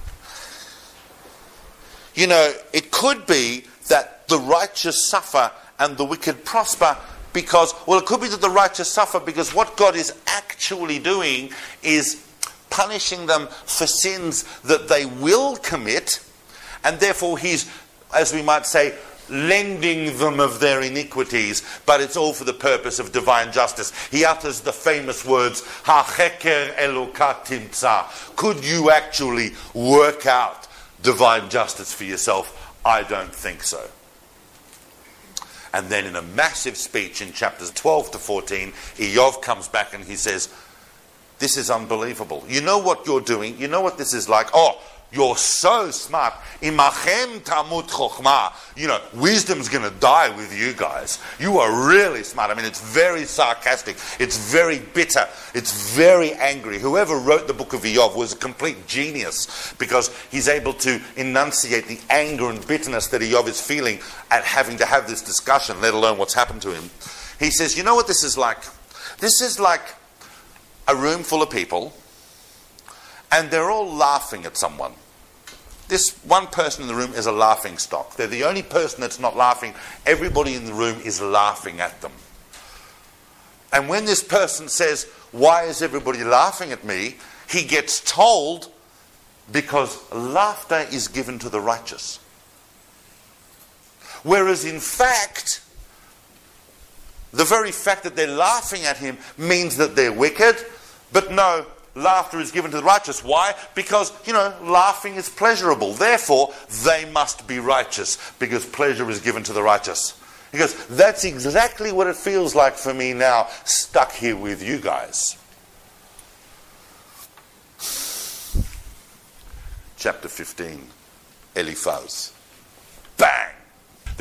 You know, it could be that the righteous suffer and the wicked prosper because, well, it could be that the righteous suffer because what God is actually doing is punishing them for sins that they will commit, and therefore He's, as we might say, lending them of their iniquities, but it's all for the purpose of divine justice. He utters the famous words, Hacheker elokatimtza. Could you actually work out divine justice for yourself? I don't think so. And then in a massive speech in chapters 12 to 14, Iyov comes back and he says, This is unbelievable. You know what you're doing? You know what this is like? Oh, you're so smart. Imachem tamut chokhmah. You know, wisdom's going to die with you guys. You are really smart. I mean, it's very sarcastic. It's very bitter. It's very angry. Whoever wrote the book of Iyov was a complete genius because he's able to enunciate the anger and bitterness that Iyov is feeling at having to have this discussion, let alone what's happened to him. He says, You know what this is like? This is like a room full of people and they're all laughing at someone. This one person in the room is a laughing stock. They're the only person that's not laughing. Everybody in the room is laughing at them. And when this person says, Why is everybody laughing at me? he gets told, Because laughter is given to the righteous. Whereas in fact, the very fact that they're laughing at him means that they're wicked. But no, laughter is given to the righteous. Why? Because, you know, laughing is pleasurable. Therefore, they must be righteous because pleasure is given to the righteous. Because that's exactly what it feels like for me now, stuck here with you guys. Chapter 15 Eliphaz. Bang!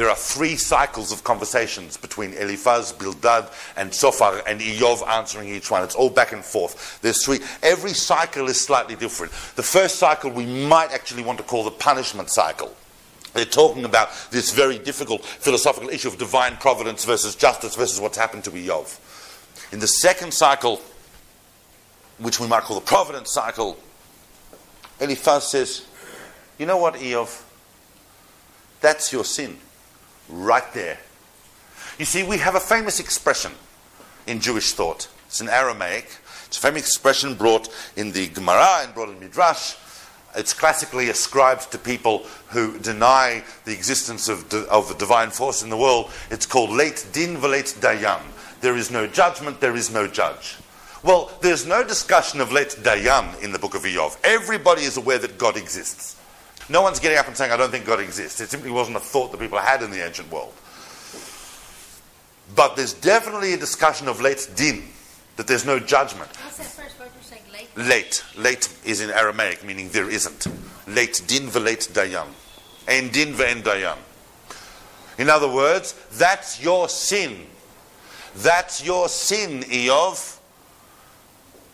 There are three cycles of conversations between Eliphaz, Bildad, and Tzofar, and Iyov answering each one. It's all back and forth. There's three. Every cycle is slightly different. The first cycle we might actually want to call the punishment cycle. They're talking about this very difficult philosophical issue of divine providence versus justice versus what's happened to Iyov. In the second cycle, which we might call the providence cycle, Eliphaz says, You know what, Iyov? That's your sin. Right there. You see, we have a famous expression in Jewish thought. It's in Aramaic. It's a famous expression brought in the Gemara and brought in Midrash it's classically ascribed to people who deny the existence of, of the divine force in the world. It's called late din velate dayan. There is no judgment, there is no judge. Well, there's no discussion of let dayan in the book of Iyov. Everybody is aware that God exists. No one's getting up and saying, I don't think God exists. It simply wasn't a thought that people had in the ancient world. But there's definitely a discussion of late din, that there's no judgment. What's that first word you're saying? Late. Late. Late is in Aramaic, meaning there isn't. Late din velate dayan. En din ve'en dayan. In other words, that's your sin. That's your sin, Iyov,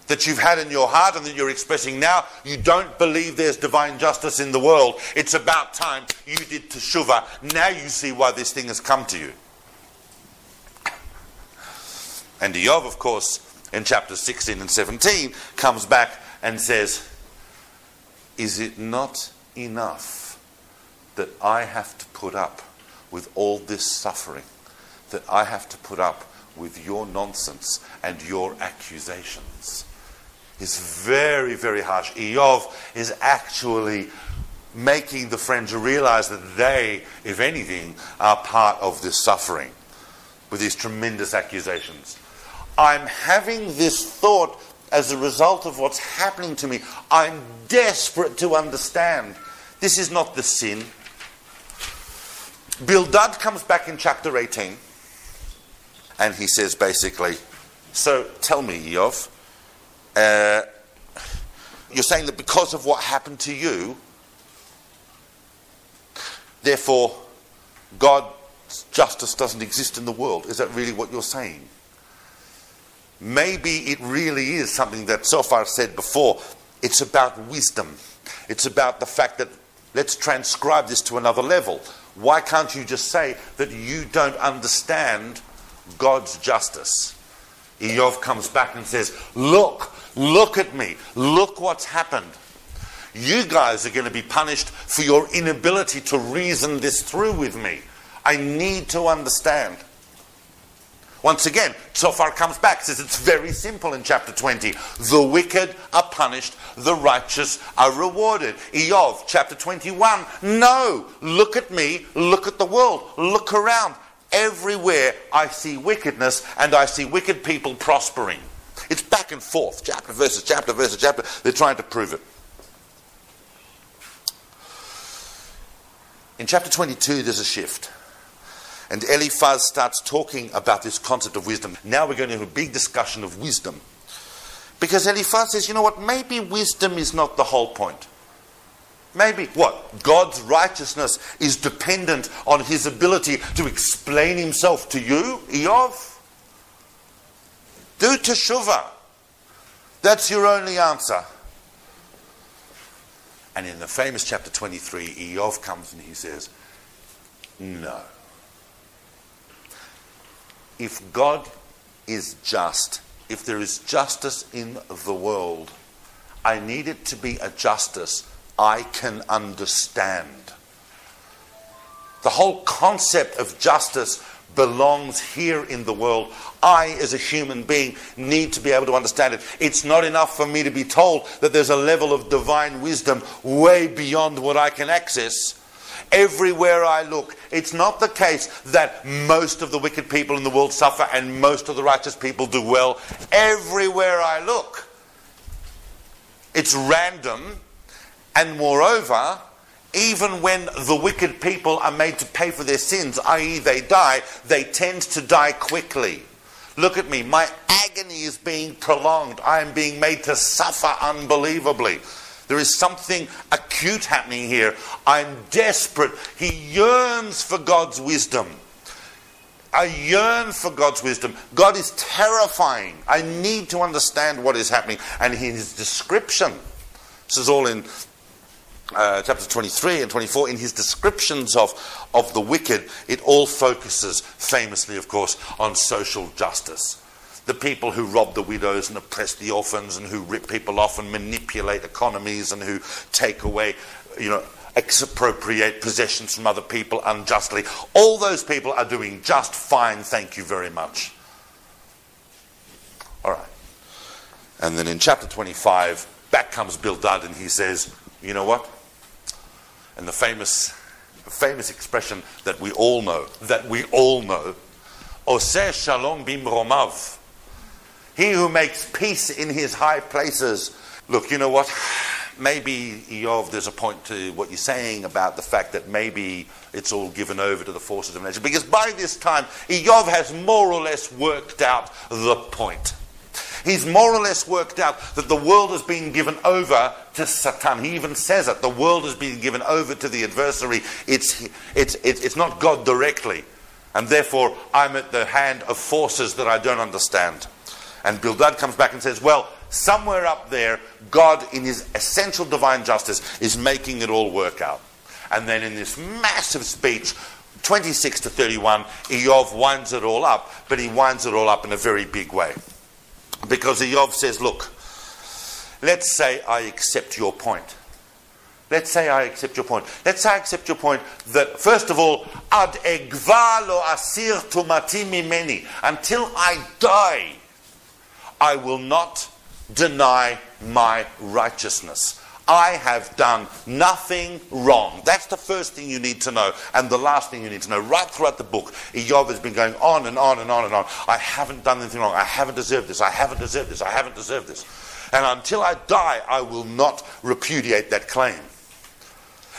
that you've had in your heart and that you're expressing now. You don't believe there's divine justice in the world. It's about time you did teshuvah. Now you see why this thing has come to you. And Iyov, of course, in chapters 16 and 17, comes back and says, Is it not enough that I have to put up with all this suffering? That I have to put up with your nonsense and your accusations? Is very, very harsh. Iyov is actually making the friends realize that they, if anything, are part of this suffering with these tremendous accusations. I'm having this thought as a result of what's happening to me. I'm desperate to understand. This is not the sin. Bildad comes back in chapter 18 and he says basically, So tell me, Iyov, uh, you're saying that because of what happened to you, therefore God's justice doesn't exist in the world. Is that really what you're saying? maybe it really is something that Zophar said before. It's about wisdom. It's about the fact that let's transcribe this to another level. Why can't you just say that you don't understand God's justice? Iyov comes back and says, Look, look at me. Look what's happened. You guys are going to be punished for your inability to reason this through with me. I need to understand. Once again, Zophar comes back, says it's very simple in chapter 20. The wicked are punished, the righteous are rewarded. Iyov, chapter 21. No, look at me, look at the world, look around. Everywhere I see wickedness and I see wicked people prospering. It's back and forth, chapter versus chapter versus chapter. They're trying to prove it. In chapter 22, there's a shift. And Eliphaz starts talking about this concept of wisdom. Now we're going to have a big discussion of wisdom. Because Eliphaz says, you know what, maybe wisdom is not the whole point. Maybe what? God's righteousness is dependent on his ability to explain himself to you, Iyov? Do teshuvah. That's your only answer. And in the famous chapter 23, Iyov comes and he says, No if God is just, if there is justice in the world, I need it to be a justice I can understand. The whole concept of justice belongs here in the world. I, as a human being, need to be able to understand it. It's not enough for me to be told that there's a level of divine wisdom way beyond what I can access. everywhere I look. It's not the case that most of the wicked people in the world suffer and most of the righteous people do well. Everywhere I look, it's random, and moreover, even when the wicked people are made to pay for their sins, i.e., they die, they tend to die quickly. Look at me. My agony is being prolonged. I am being made to suffer unbelievably. There is something acute happening here. I'm desperate. He yearns for God's wisdom. I yearn for God's wisdom. God is terrifying. I need to understand what is happening. And his description, this is all in uh, chapters 23 and 24, in his descriptions of, of the wicked, it all focuses famously, of course, on social justice. The people who rob the widows and oppress the orphans and who rip people off and manipulate economies and who take away, you know, expropriate possessions from other people unjustly. All those people are doing just fine, thank you very much. All right. And then in chapter 25, back comes Bildad and he says, You know what? And the famous, famous expression that we all know, that we all know, Oseh shalom bimromav. He who makes peace in his high places. Look, you know what? Maybe, Iyov, there's a point to what you're saying about the fact that maybe it's all given over to the forces of nature. Because by this time, Iyov has more or less worked out the point. He's more or less worked out that the world has been given over to Satan. He even says it. The world has been given over to the adversary. It's, it's, it's, not God directly. And therefore, I'm at the hand of forces that I don't understand. And Bildad comes back and says, Well, somewhere up there, God, in his essential divine justice, is making it all work out. And then in this massive speech, 26 to 31, Iyov winds it all up, but he winds it all up in a very big way. Because Iyov says, look, let's say I accept your point. Let's say I accept your point. Let's say I accept your point that, first of all, ad egvalo asir tumati. Until I die, I will not deny my righteousness. I have done nothing wrong. That's the first thing you need to know. And the last thing you need to know, right throughout the book, Iyov has been going on and on and on and on. I haven't done anything wrong. I haven't deserved this. I haven't deserved this. I haven't deserved this. And until I die, I will not repudiate that claim.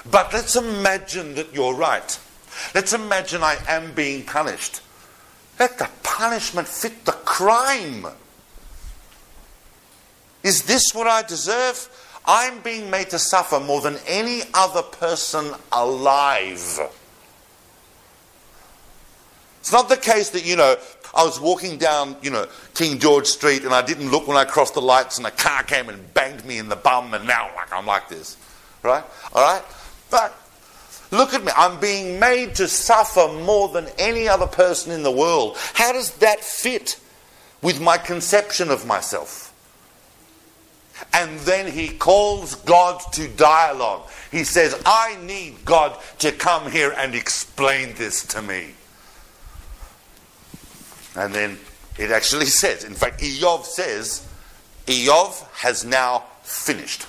But let's imagine that you're right. Let's imagine I am being punished. Let the punishment fit the crime. Is this what I deserve? I'm being made to suffer more than any other person alive. It's not the case that, you know, I was walking down, you know, King George Street and I didn't look when I crossed the lights and a car came and banged me in the bum and now like I'm like this. Right? All right? But look at me. I'm being made to suffer more than any other person in the world. How does that fit with my conception of myself? And then he calls God to dialogue. He says, I need God to come here and explain this to me. And then it actually says, in fact, Iyov says, Iyov has now finished.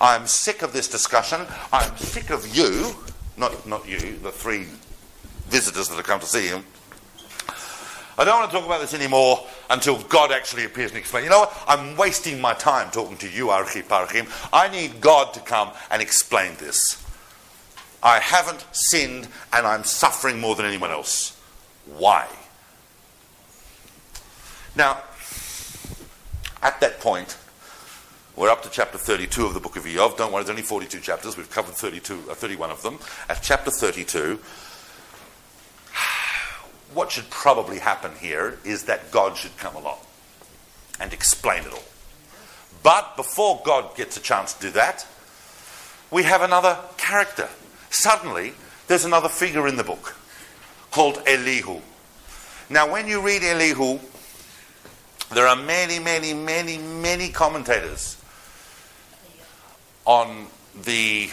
I'm sick of this discussion. I'm sick of you, not, not you, the three visitors that have come to see him. I don't want to talk about this anymore until God actually appears and explains. You know what? I'm wasting my time talking to you, Archiparchim. I need God to come and explain this. I haven't sinned and I'm suffering more than anyone else. Why? Now, at that point, we're up to chapter 32 of the book of Iyov. Don't worry, there's only 42 chapters. We've covered 32, uh, 31 of them. At chapter 32, what should probably happen here is that God should come along and explain it all. But before God gets a chance to do that, we have another character. Suddenly, there's another figure in the book called Elihu. Now, when you read Elihu, there are many, many, many, many commentators on the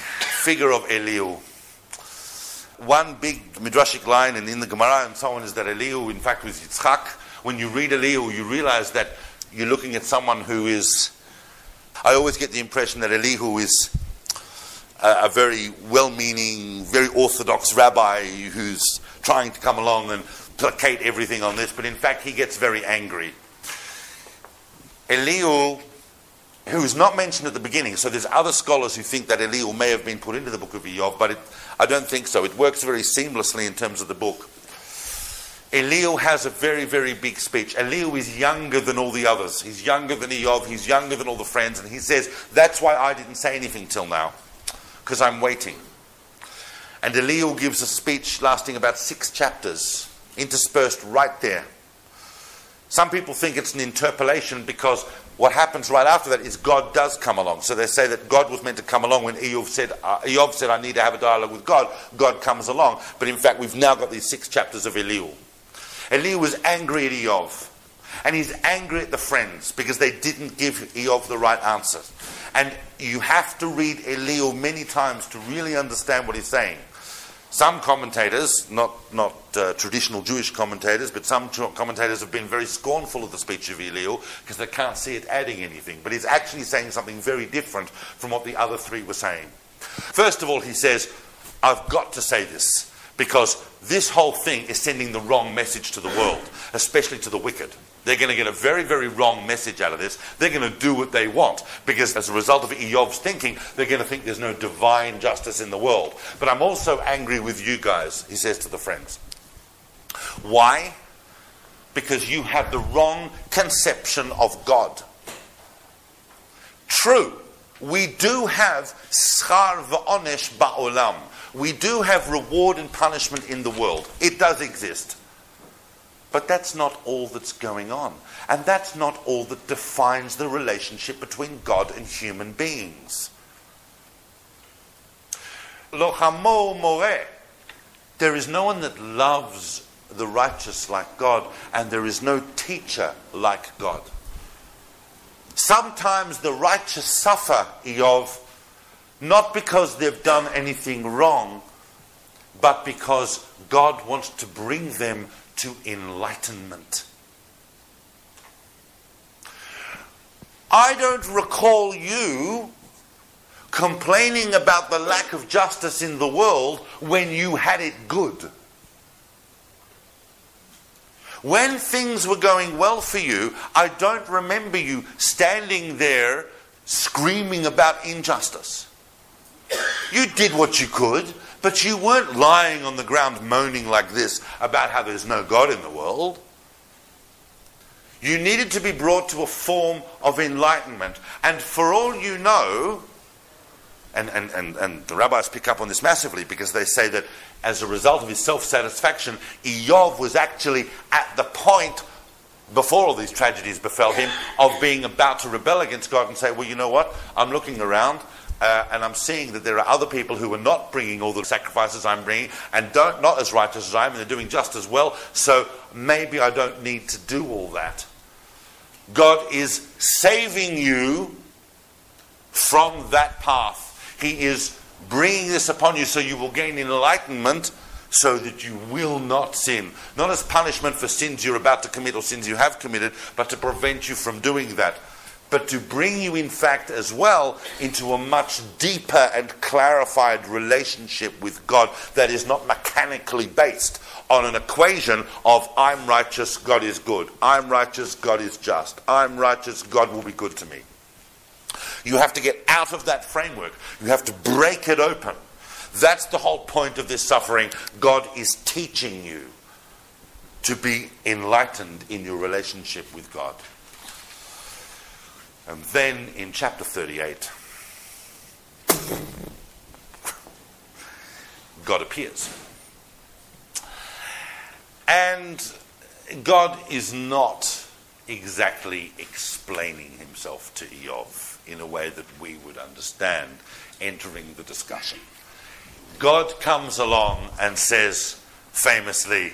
figure of Elihu one big midrashic line and in the Gemara and so on is that Elihu, in fact, was Yitzchak. When you read Elihu, you realize that you're looking at someone who is. I always get the impression that Elihu is a, a very well meaning, very orthodox rabbi who's trying to come along and placate everything on this, but in fact, he gets very angry. Elihu, who is not mentioned at the beginning, so there's other scholars who think that Elihu may have been put into the book of Iyov, but it, I don't think so. It works very seamlessly in terms of the book. Elihu has a very, very big speech. Elihu is younger than all the others. He's younger than Iyov, he's younger than all the friends, and he says, That's why I didn't say anything till now, because I'm waiting. And Elihu gives a speech lasting about six chapters, interspersed right there. Some people think it's an interpolation because what happens right after that is God does come along. So they say that God was meant to come along when Iyov said, uh, Iyov said, I need to have a dialogue with God. God comes along. But in fact, we've now got these six chapters of Elihu. Elihu was angry at Iyov. And he's angry at the friends because they didn't give Iyov the right answer. And you have to read Elihu many times to really understand what he's saying. Some commentators, not, not uh, traditional Jewish commentators, but some commentators have been very scornful of the speech of Elihu because they can't see it adding anything. But he's actually saying something very different from what the other three were saying. First of all, he says, I've got to say this because this whole thing is sending the wrong message to the world, especially to the wicked. They're going to get a very, very wrong message out of this. They're going to do what they want because, as a result of Iyov's thinking, they're going to think there's no divine justice in the world. But I'm also angry with you guys, he says to the friends. Why? Because you have the wrong conception of God. True, we do have schar v'onesh ba'olam. We do have reward and punishment in the world. It does exist. But that's not all that's going on. And that's not all that defines the relationship between God and human beings. Lochamo more. There is no one that loves the righteous like God, and there is no teacher like God. Sometimes the righteous suffer, Iyov, not because they've done anything wrong, but because God wants to bring them to enlightenment. I don't recall you complaining about the lack of justice in the world when you had it good. When things were going well for you, I don't remember you standing there screaming about injustice. You did what you could. But you weren't lying on the ground moaning like this about how there's no God in the world. You needed to be brought to a form of enlightenment. And for all you know, and, and, and, and the rabbis pick up on this massively because they say that as a result of his self satisfaction, Iyov was actually at the point before all these tragedies befell him of being about to rebel against God and say, Well, you know what? I'm looking around uh, and I'm seeing that there are other people who are not bringing all the sacrifices I'm bringing and don't, not as righteous as I am, and they're doing just as well. So maybe I don't need to do all that. God is saving you from that path. He is bringing this upon you so you will gain enlightenment so that you will not sin. Not as punishment for sins you're about to commit or sins you have committed, but to prevent you from doing that but to bring you, in fact, as well into a much deeper and clarified relationship with God that is not mechanically based on an equation of I'm righteous, God is good. I'm righteous, God is just. I'm righteous, God will be good to me. You have to get out of that framework. You have to break it open. That's the whole point of this suffering. God is teaching you to be enlightened in your relationship with God. And then in chapter 38, God appears. And God is not exactly explaining himself to Iyov in a way that we would understand entering the discussion. God comes along and says famously,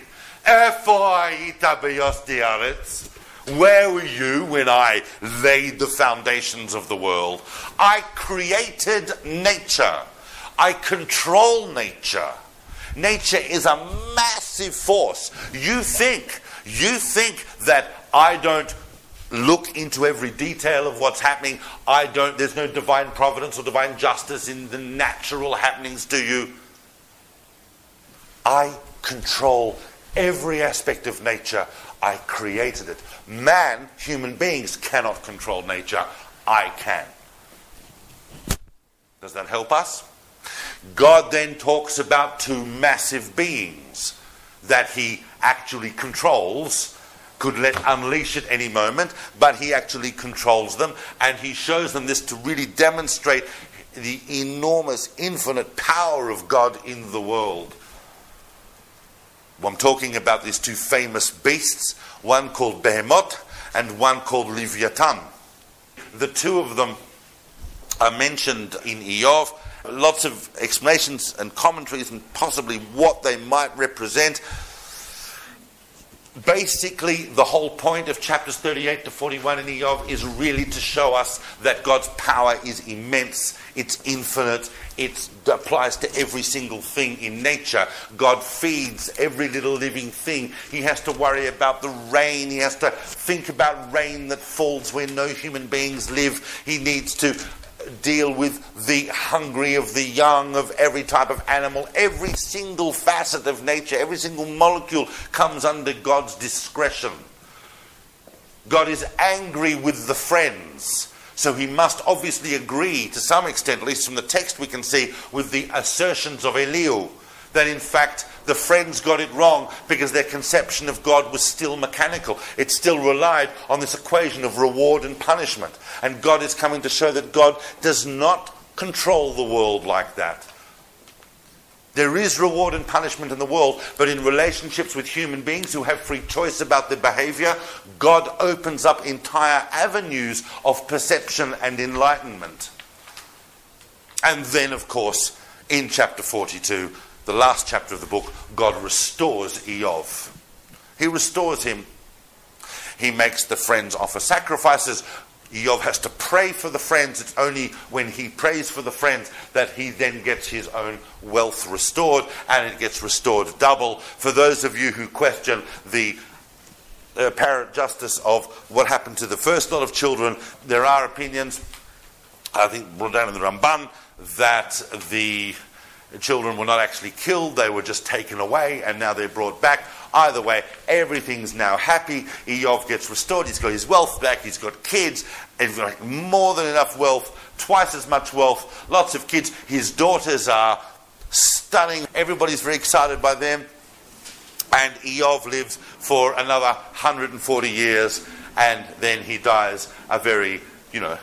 where were you when I laid the foundations of the world? I created nature. I control nature. Nature is a massive force. You think, you think that I don't look into every detail of what's happening. I don't, there's no divine providence or divine justice in the natural happenings to you. I control every aspect of nature. I created it. Man, human beings, cannot control nature. I can. Does that help us? God then talks about two massive beings that he actually controls could let unleash at any moment, but he actually controls them, and he shows them this to really demonstrate the enormous, infinite power of God in the world. I'm talking about these two famous beasts, one called Behemoth and one called Leviathan. The two of them are mentioned in Iyov. Lots of explanations and commentaries and possibly what they might represent basically the whole point of chapters 38 to 41 in Iyov is really to show us that God's power is immense, it's infinite, it applies to every single thing in nature. God feeds every little living thing. He has to worry about the rain, he has to think about rain that falls where no human beings live. He needs to deal with the hungry, of the young, of every type of animal. Every single facet of nature, every single molecule comes under God's discretion. God is angry with the friends. So he must obviously agree, to some extent, at least from the text we can see, with the assertions of Elihu that in fact the friends got it wrong because their conception of God was still mechanical. It still relied on this equation of reward and punishment. And God is coming to show that God does not control the world like that. There is reward and punishment in the world, but in relationships with human beings who have free choice about their behavior, God opens up entire avenues of perception and enlightenment. And then, of course, in chapter 42, the last chapter of the book, God restores Iyov. He restores him. He makes the friends offer sacrifices. Iyov has to pray for the friends. It's only when he prays for the friends that he then gets his own wealth restored, and it gets restored double. For those of you who question the apparent justice of what happened to the first lot of children, there are opinions, I think brought down in the Ramban, that the the children were not actually killed, they were just taken away, and now they're brought back. Either way, everything's now happy. Iyov gets restored, he's got his wealth back, he's got kids, he's got more than enough wealth, twice as much wealth, lots of kids. His daughters are stunning, everybody's very excited by them. And Iyov lives for another 140 years, and then he dies a very, you know,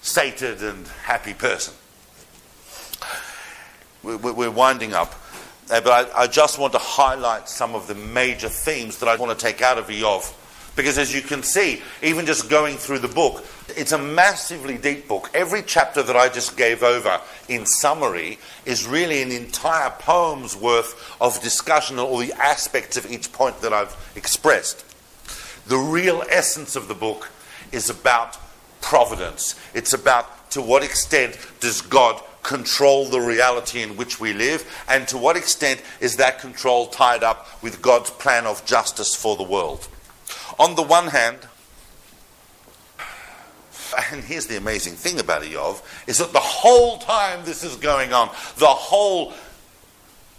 sated and happy person we're winding up. Uh, but I, just want to highlight some of the major themes that I want to take out of Iyov. Because as you can see, even just going through the book, it's a massively deep book. Every chapter that I just gave over in summary is really an entire poem's worth of discussion on all the aspects of each point that I've expressed. The real essence of the book is about providence. It's about to what extent does God control the reality in which we live? And to what extent is that control tied up with God's plan of justice for the world? On the one hand, and here's the amazing thing about Iyov, is that the whole time this is going on, the whole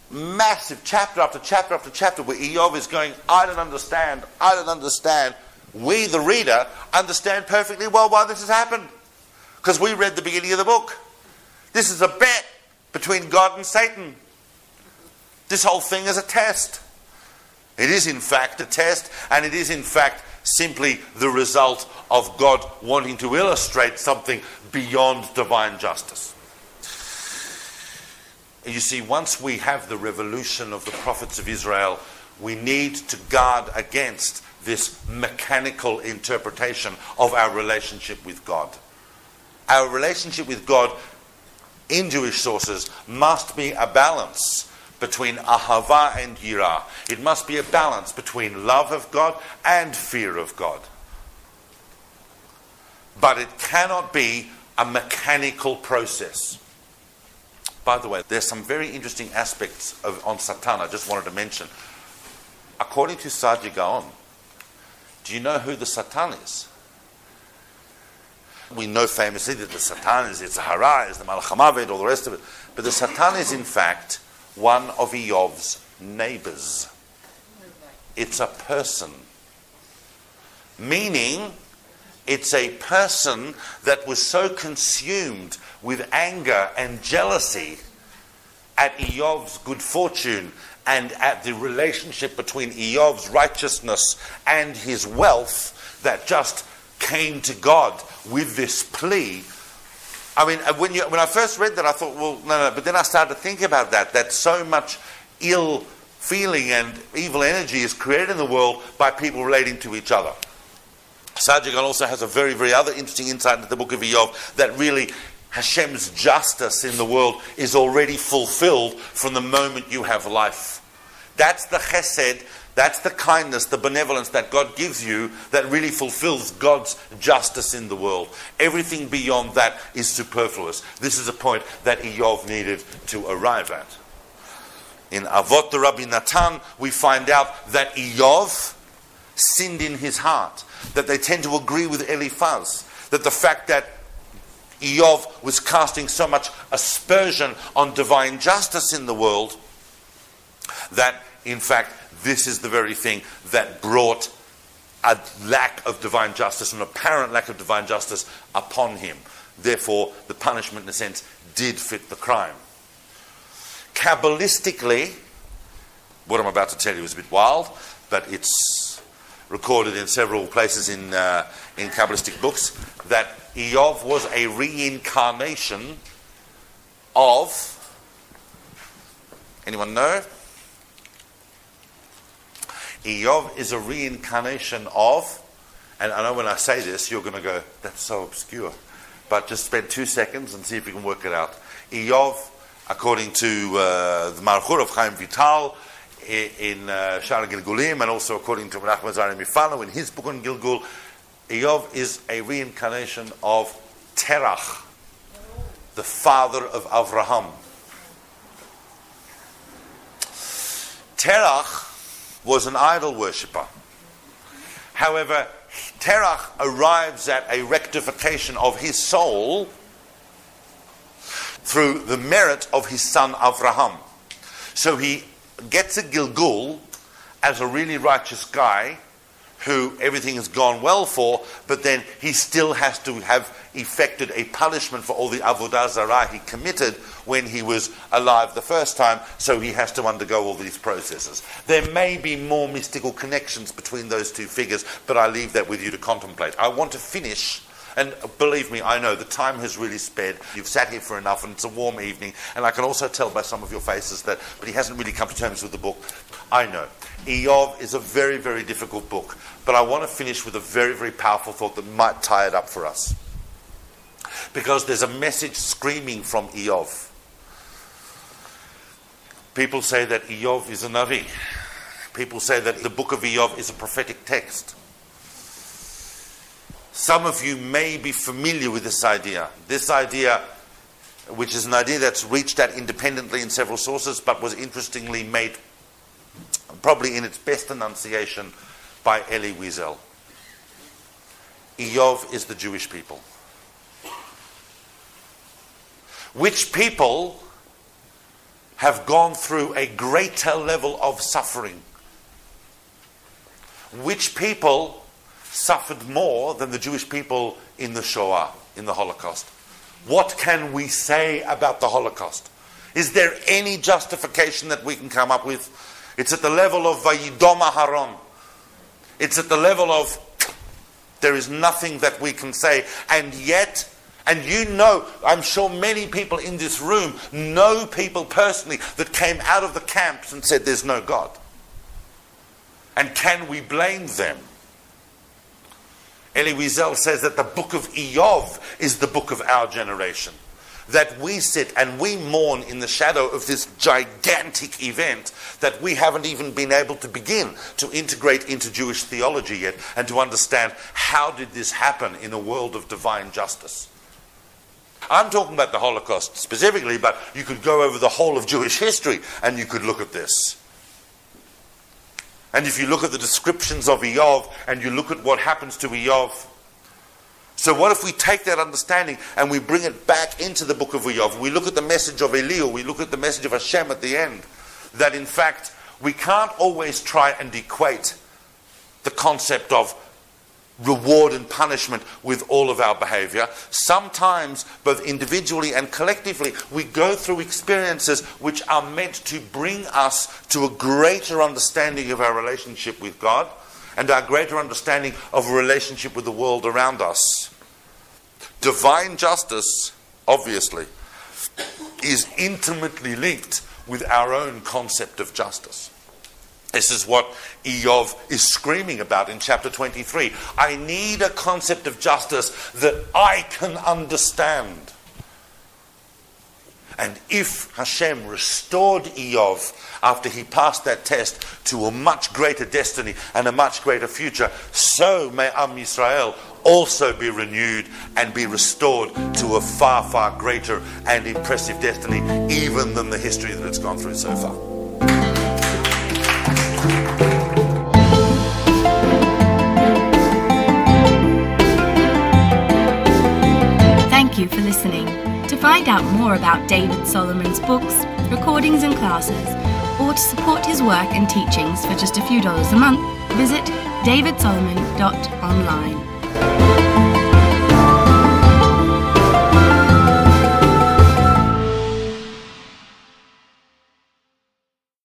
massive chapter after chapter after chapter where Iyov is going, I don't understand, I don't understand. We, the reader, understand perfectly well why this has happened. Because we read the beginning of the book. This is a bet between God and Satan. This whole thing is a test. It is, in fact, a test, and it is, in fact, simply the result of God wanting to illustrate something beyond divine justice. You see, once we have the revolution of the prophets of Israel, we need to guard against this mechanical interpretation of our relationship with God. Our relationship with God in Jewish sources must be a balance between ahava and yirah. It must be a balance between love of God and fear of God. But it cannot be a mechanical process. By the way, there's some very interesting aspects of, on Satan I just wanted to mention. According to Saadia Gaon, Do you know who the Satan is? We know famously that the Satan is Yetzer Hara, is the Malach HaMavet, all the rest of it. But the Satan is in fact one of Iyov's neighbors. It's a person. Meaning, it's a person that was so consumed with anger and jealousy at Iyov's good fortune and at the relationship between Iyov's righteousness and his wealth that just came to God with this plea. I mean, uh, when, you, when I first read that, I thought, well, no, no, but then I started to think about that, that so much ill feeling and evil energy is created in the world by people relating to each other. Saadia Gaon also has a very, very other interesting insight into the book of Iyov that really Hashem's justice in the world is already fulfilled from the moment you have life. That's the chesed, that's the kindness, the benevolence that God gives you that really fulfills God's justice in the world. Everything beyond that is superfluous. This is a point that Iyov needed to arrive at. In Avot de-Rabbi Natan, we find out that Iyov sinned in his heart, that they tend to agree with Eliphaz, that the fact that Iyov was casting so much aspersion on divine justice in the world that, in fact, this is the very thing that brought a lack of divine justice, an apparent lack of divine justice upon him. Therefore, the punishment, in a sense, did fit the crime. Kabbalistically, what I'm about to tell you is a bit wild, but it's recorded in several places in, uh, in Kabbalistic books that Iyov was a reincarnation of. Anyone know? Iyov is a reincarnation of, and I know when I say this, you're going to go, that's so obscure. But just spend two seconds and see if you can work it out. Iyov, according to uh, the Marchur of Chaim Vital, in uh, Sha'ar HaGilgulim, and also according to Menachem Azariah Mifano in his book on Gilgul, Iyov is a reincarnation of Terach, the father of Avraham. Terach was an idol worshipper. However, Terach arrives at a rectification of his soul through the merit of his son Avraham. So he gets a Gilgul as a really righteous guy who everything has gone well for, but then he still has to have effected a punishment for all the avodah zarah he committed when he was alive the first time, so he has to undergo all these processes. There may be more mystical connections between those two figures, but I leave that with you to contemplate. I want to finish and believe me, I know the time has really sped. You've sat here for enough, and it's a warm evening. And I can also tell by some of your faces that, but he hasn't really come to terms with the book. I know. Iyov is a very, very difficult book. But I want to finish with a very, very powerful thought that might tie it up for us. Because there's a message screaming from Iyov. People say that Iyov is a Navi. People say that the book of Iyov is a prophetic text. Some of you may be familiar with this idea. This idea, which is an idea that's reached out independently in several sources, but was interestingly made probably in its best enunciation by Elie Wiesel. Iyov is the Jewish people. Which people have gone through a greater level of suffering? Which people suffered more than the Jewish people in the Shoah, in the Holocaust. What can we say about the Holocaust? Is there any justification that we can come up with? It's at the level of Vayidom Aharon. It's at the level of there is nothing that we can say. And yet, and you know, I'm sure many people in this room know people personally that came out of the camps and said there's no God. And can we blame them? Elie Wiesel says that the book of Iyov is the book of our generation. That we sit and we mourn in the shadow of this gigantic event that we haven't even been able to begin to integrate into Jewish theology yet and to understand how did this happen in a world of divine justice. I'm talking about the Holocaust specifically, but you could go over the whole of Jewish history and you could look at this. And if you look at the descriptions of Iyov and you look at what happens to Iyov, so what if we take that understanding and we bring it back into the book of Iyov? We look at the message of Elihu, we look at the message of Hashem at the end, that in fact we can't always try and equate the concept of reward and punishment with all of our behavior. Sometimes, both individually and collectively, we go through experiences which are meant to bring us to a greater understanding of our relationship with God and our greater understanding of relationship with the world around us. Divine justice, obviously, is intimately linked with our own concept of justice. This is what Iyov is screaming about in chapter 23. I need a concept of justice that I can understand. And if Hashem restored Iyov after he passed that test to a much greater destiny and a much greater future, so may Am Yisrael also be renewed and be restored to a far, far greater and impressive destiny, even than the history that it's gone through so far. You for listening. To find out more about David Solomon's books, recordings, and classes, or to support his work and teachings for just a few dollars a month, visit davidsolomon.online.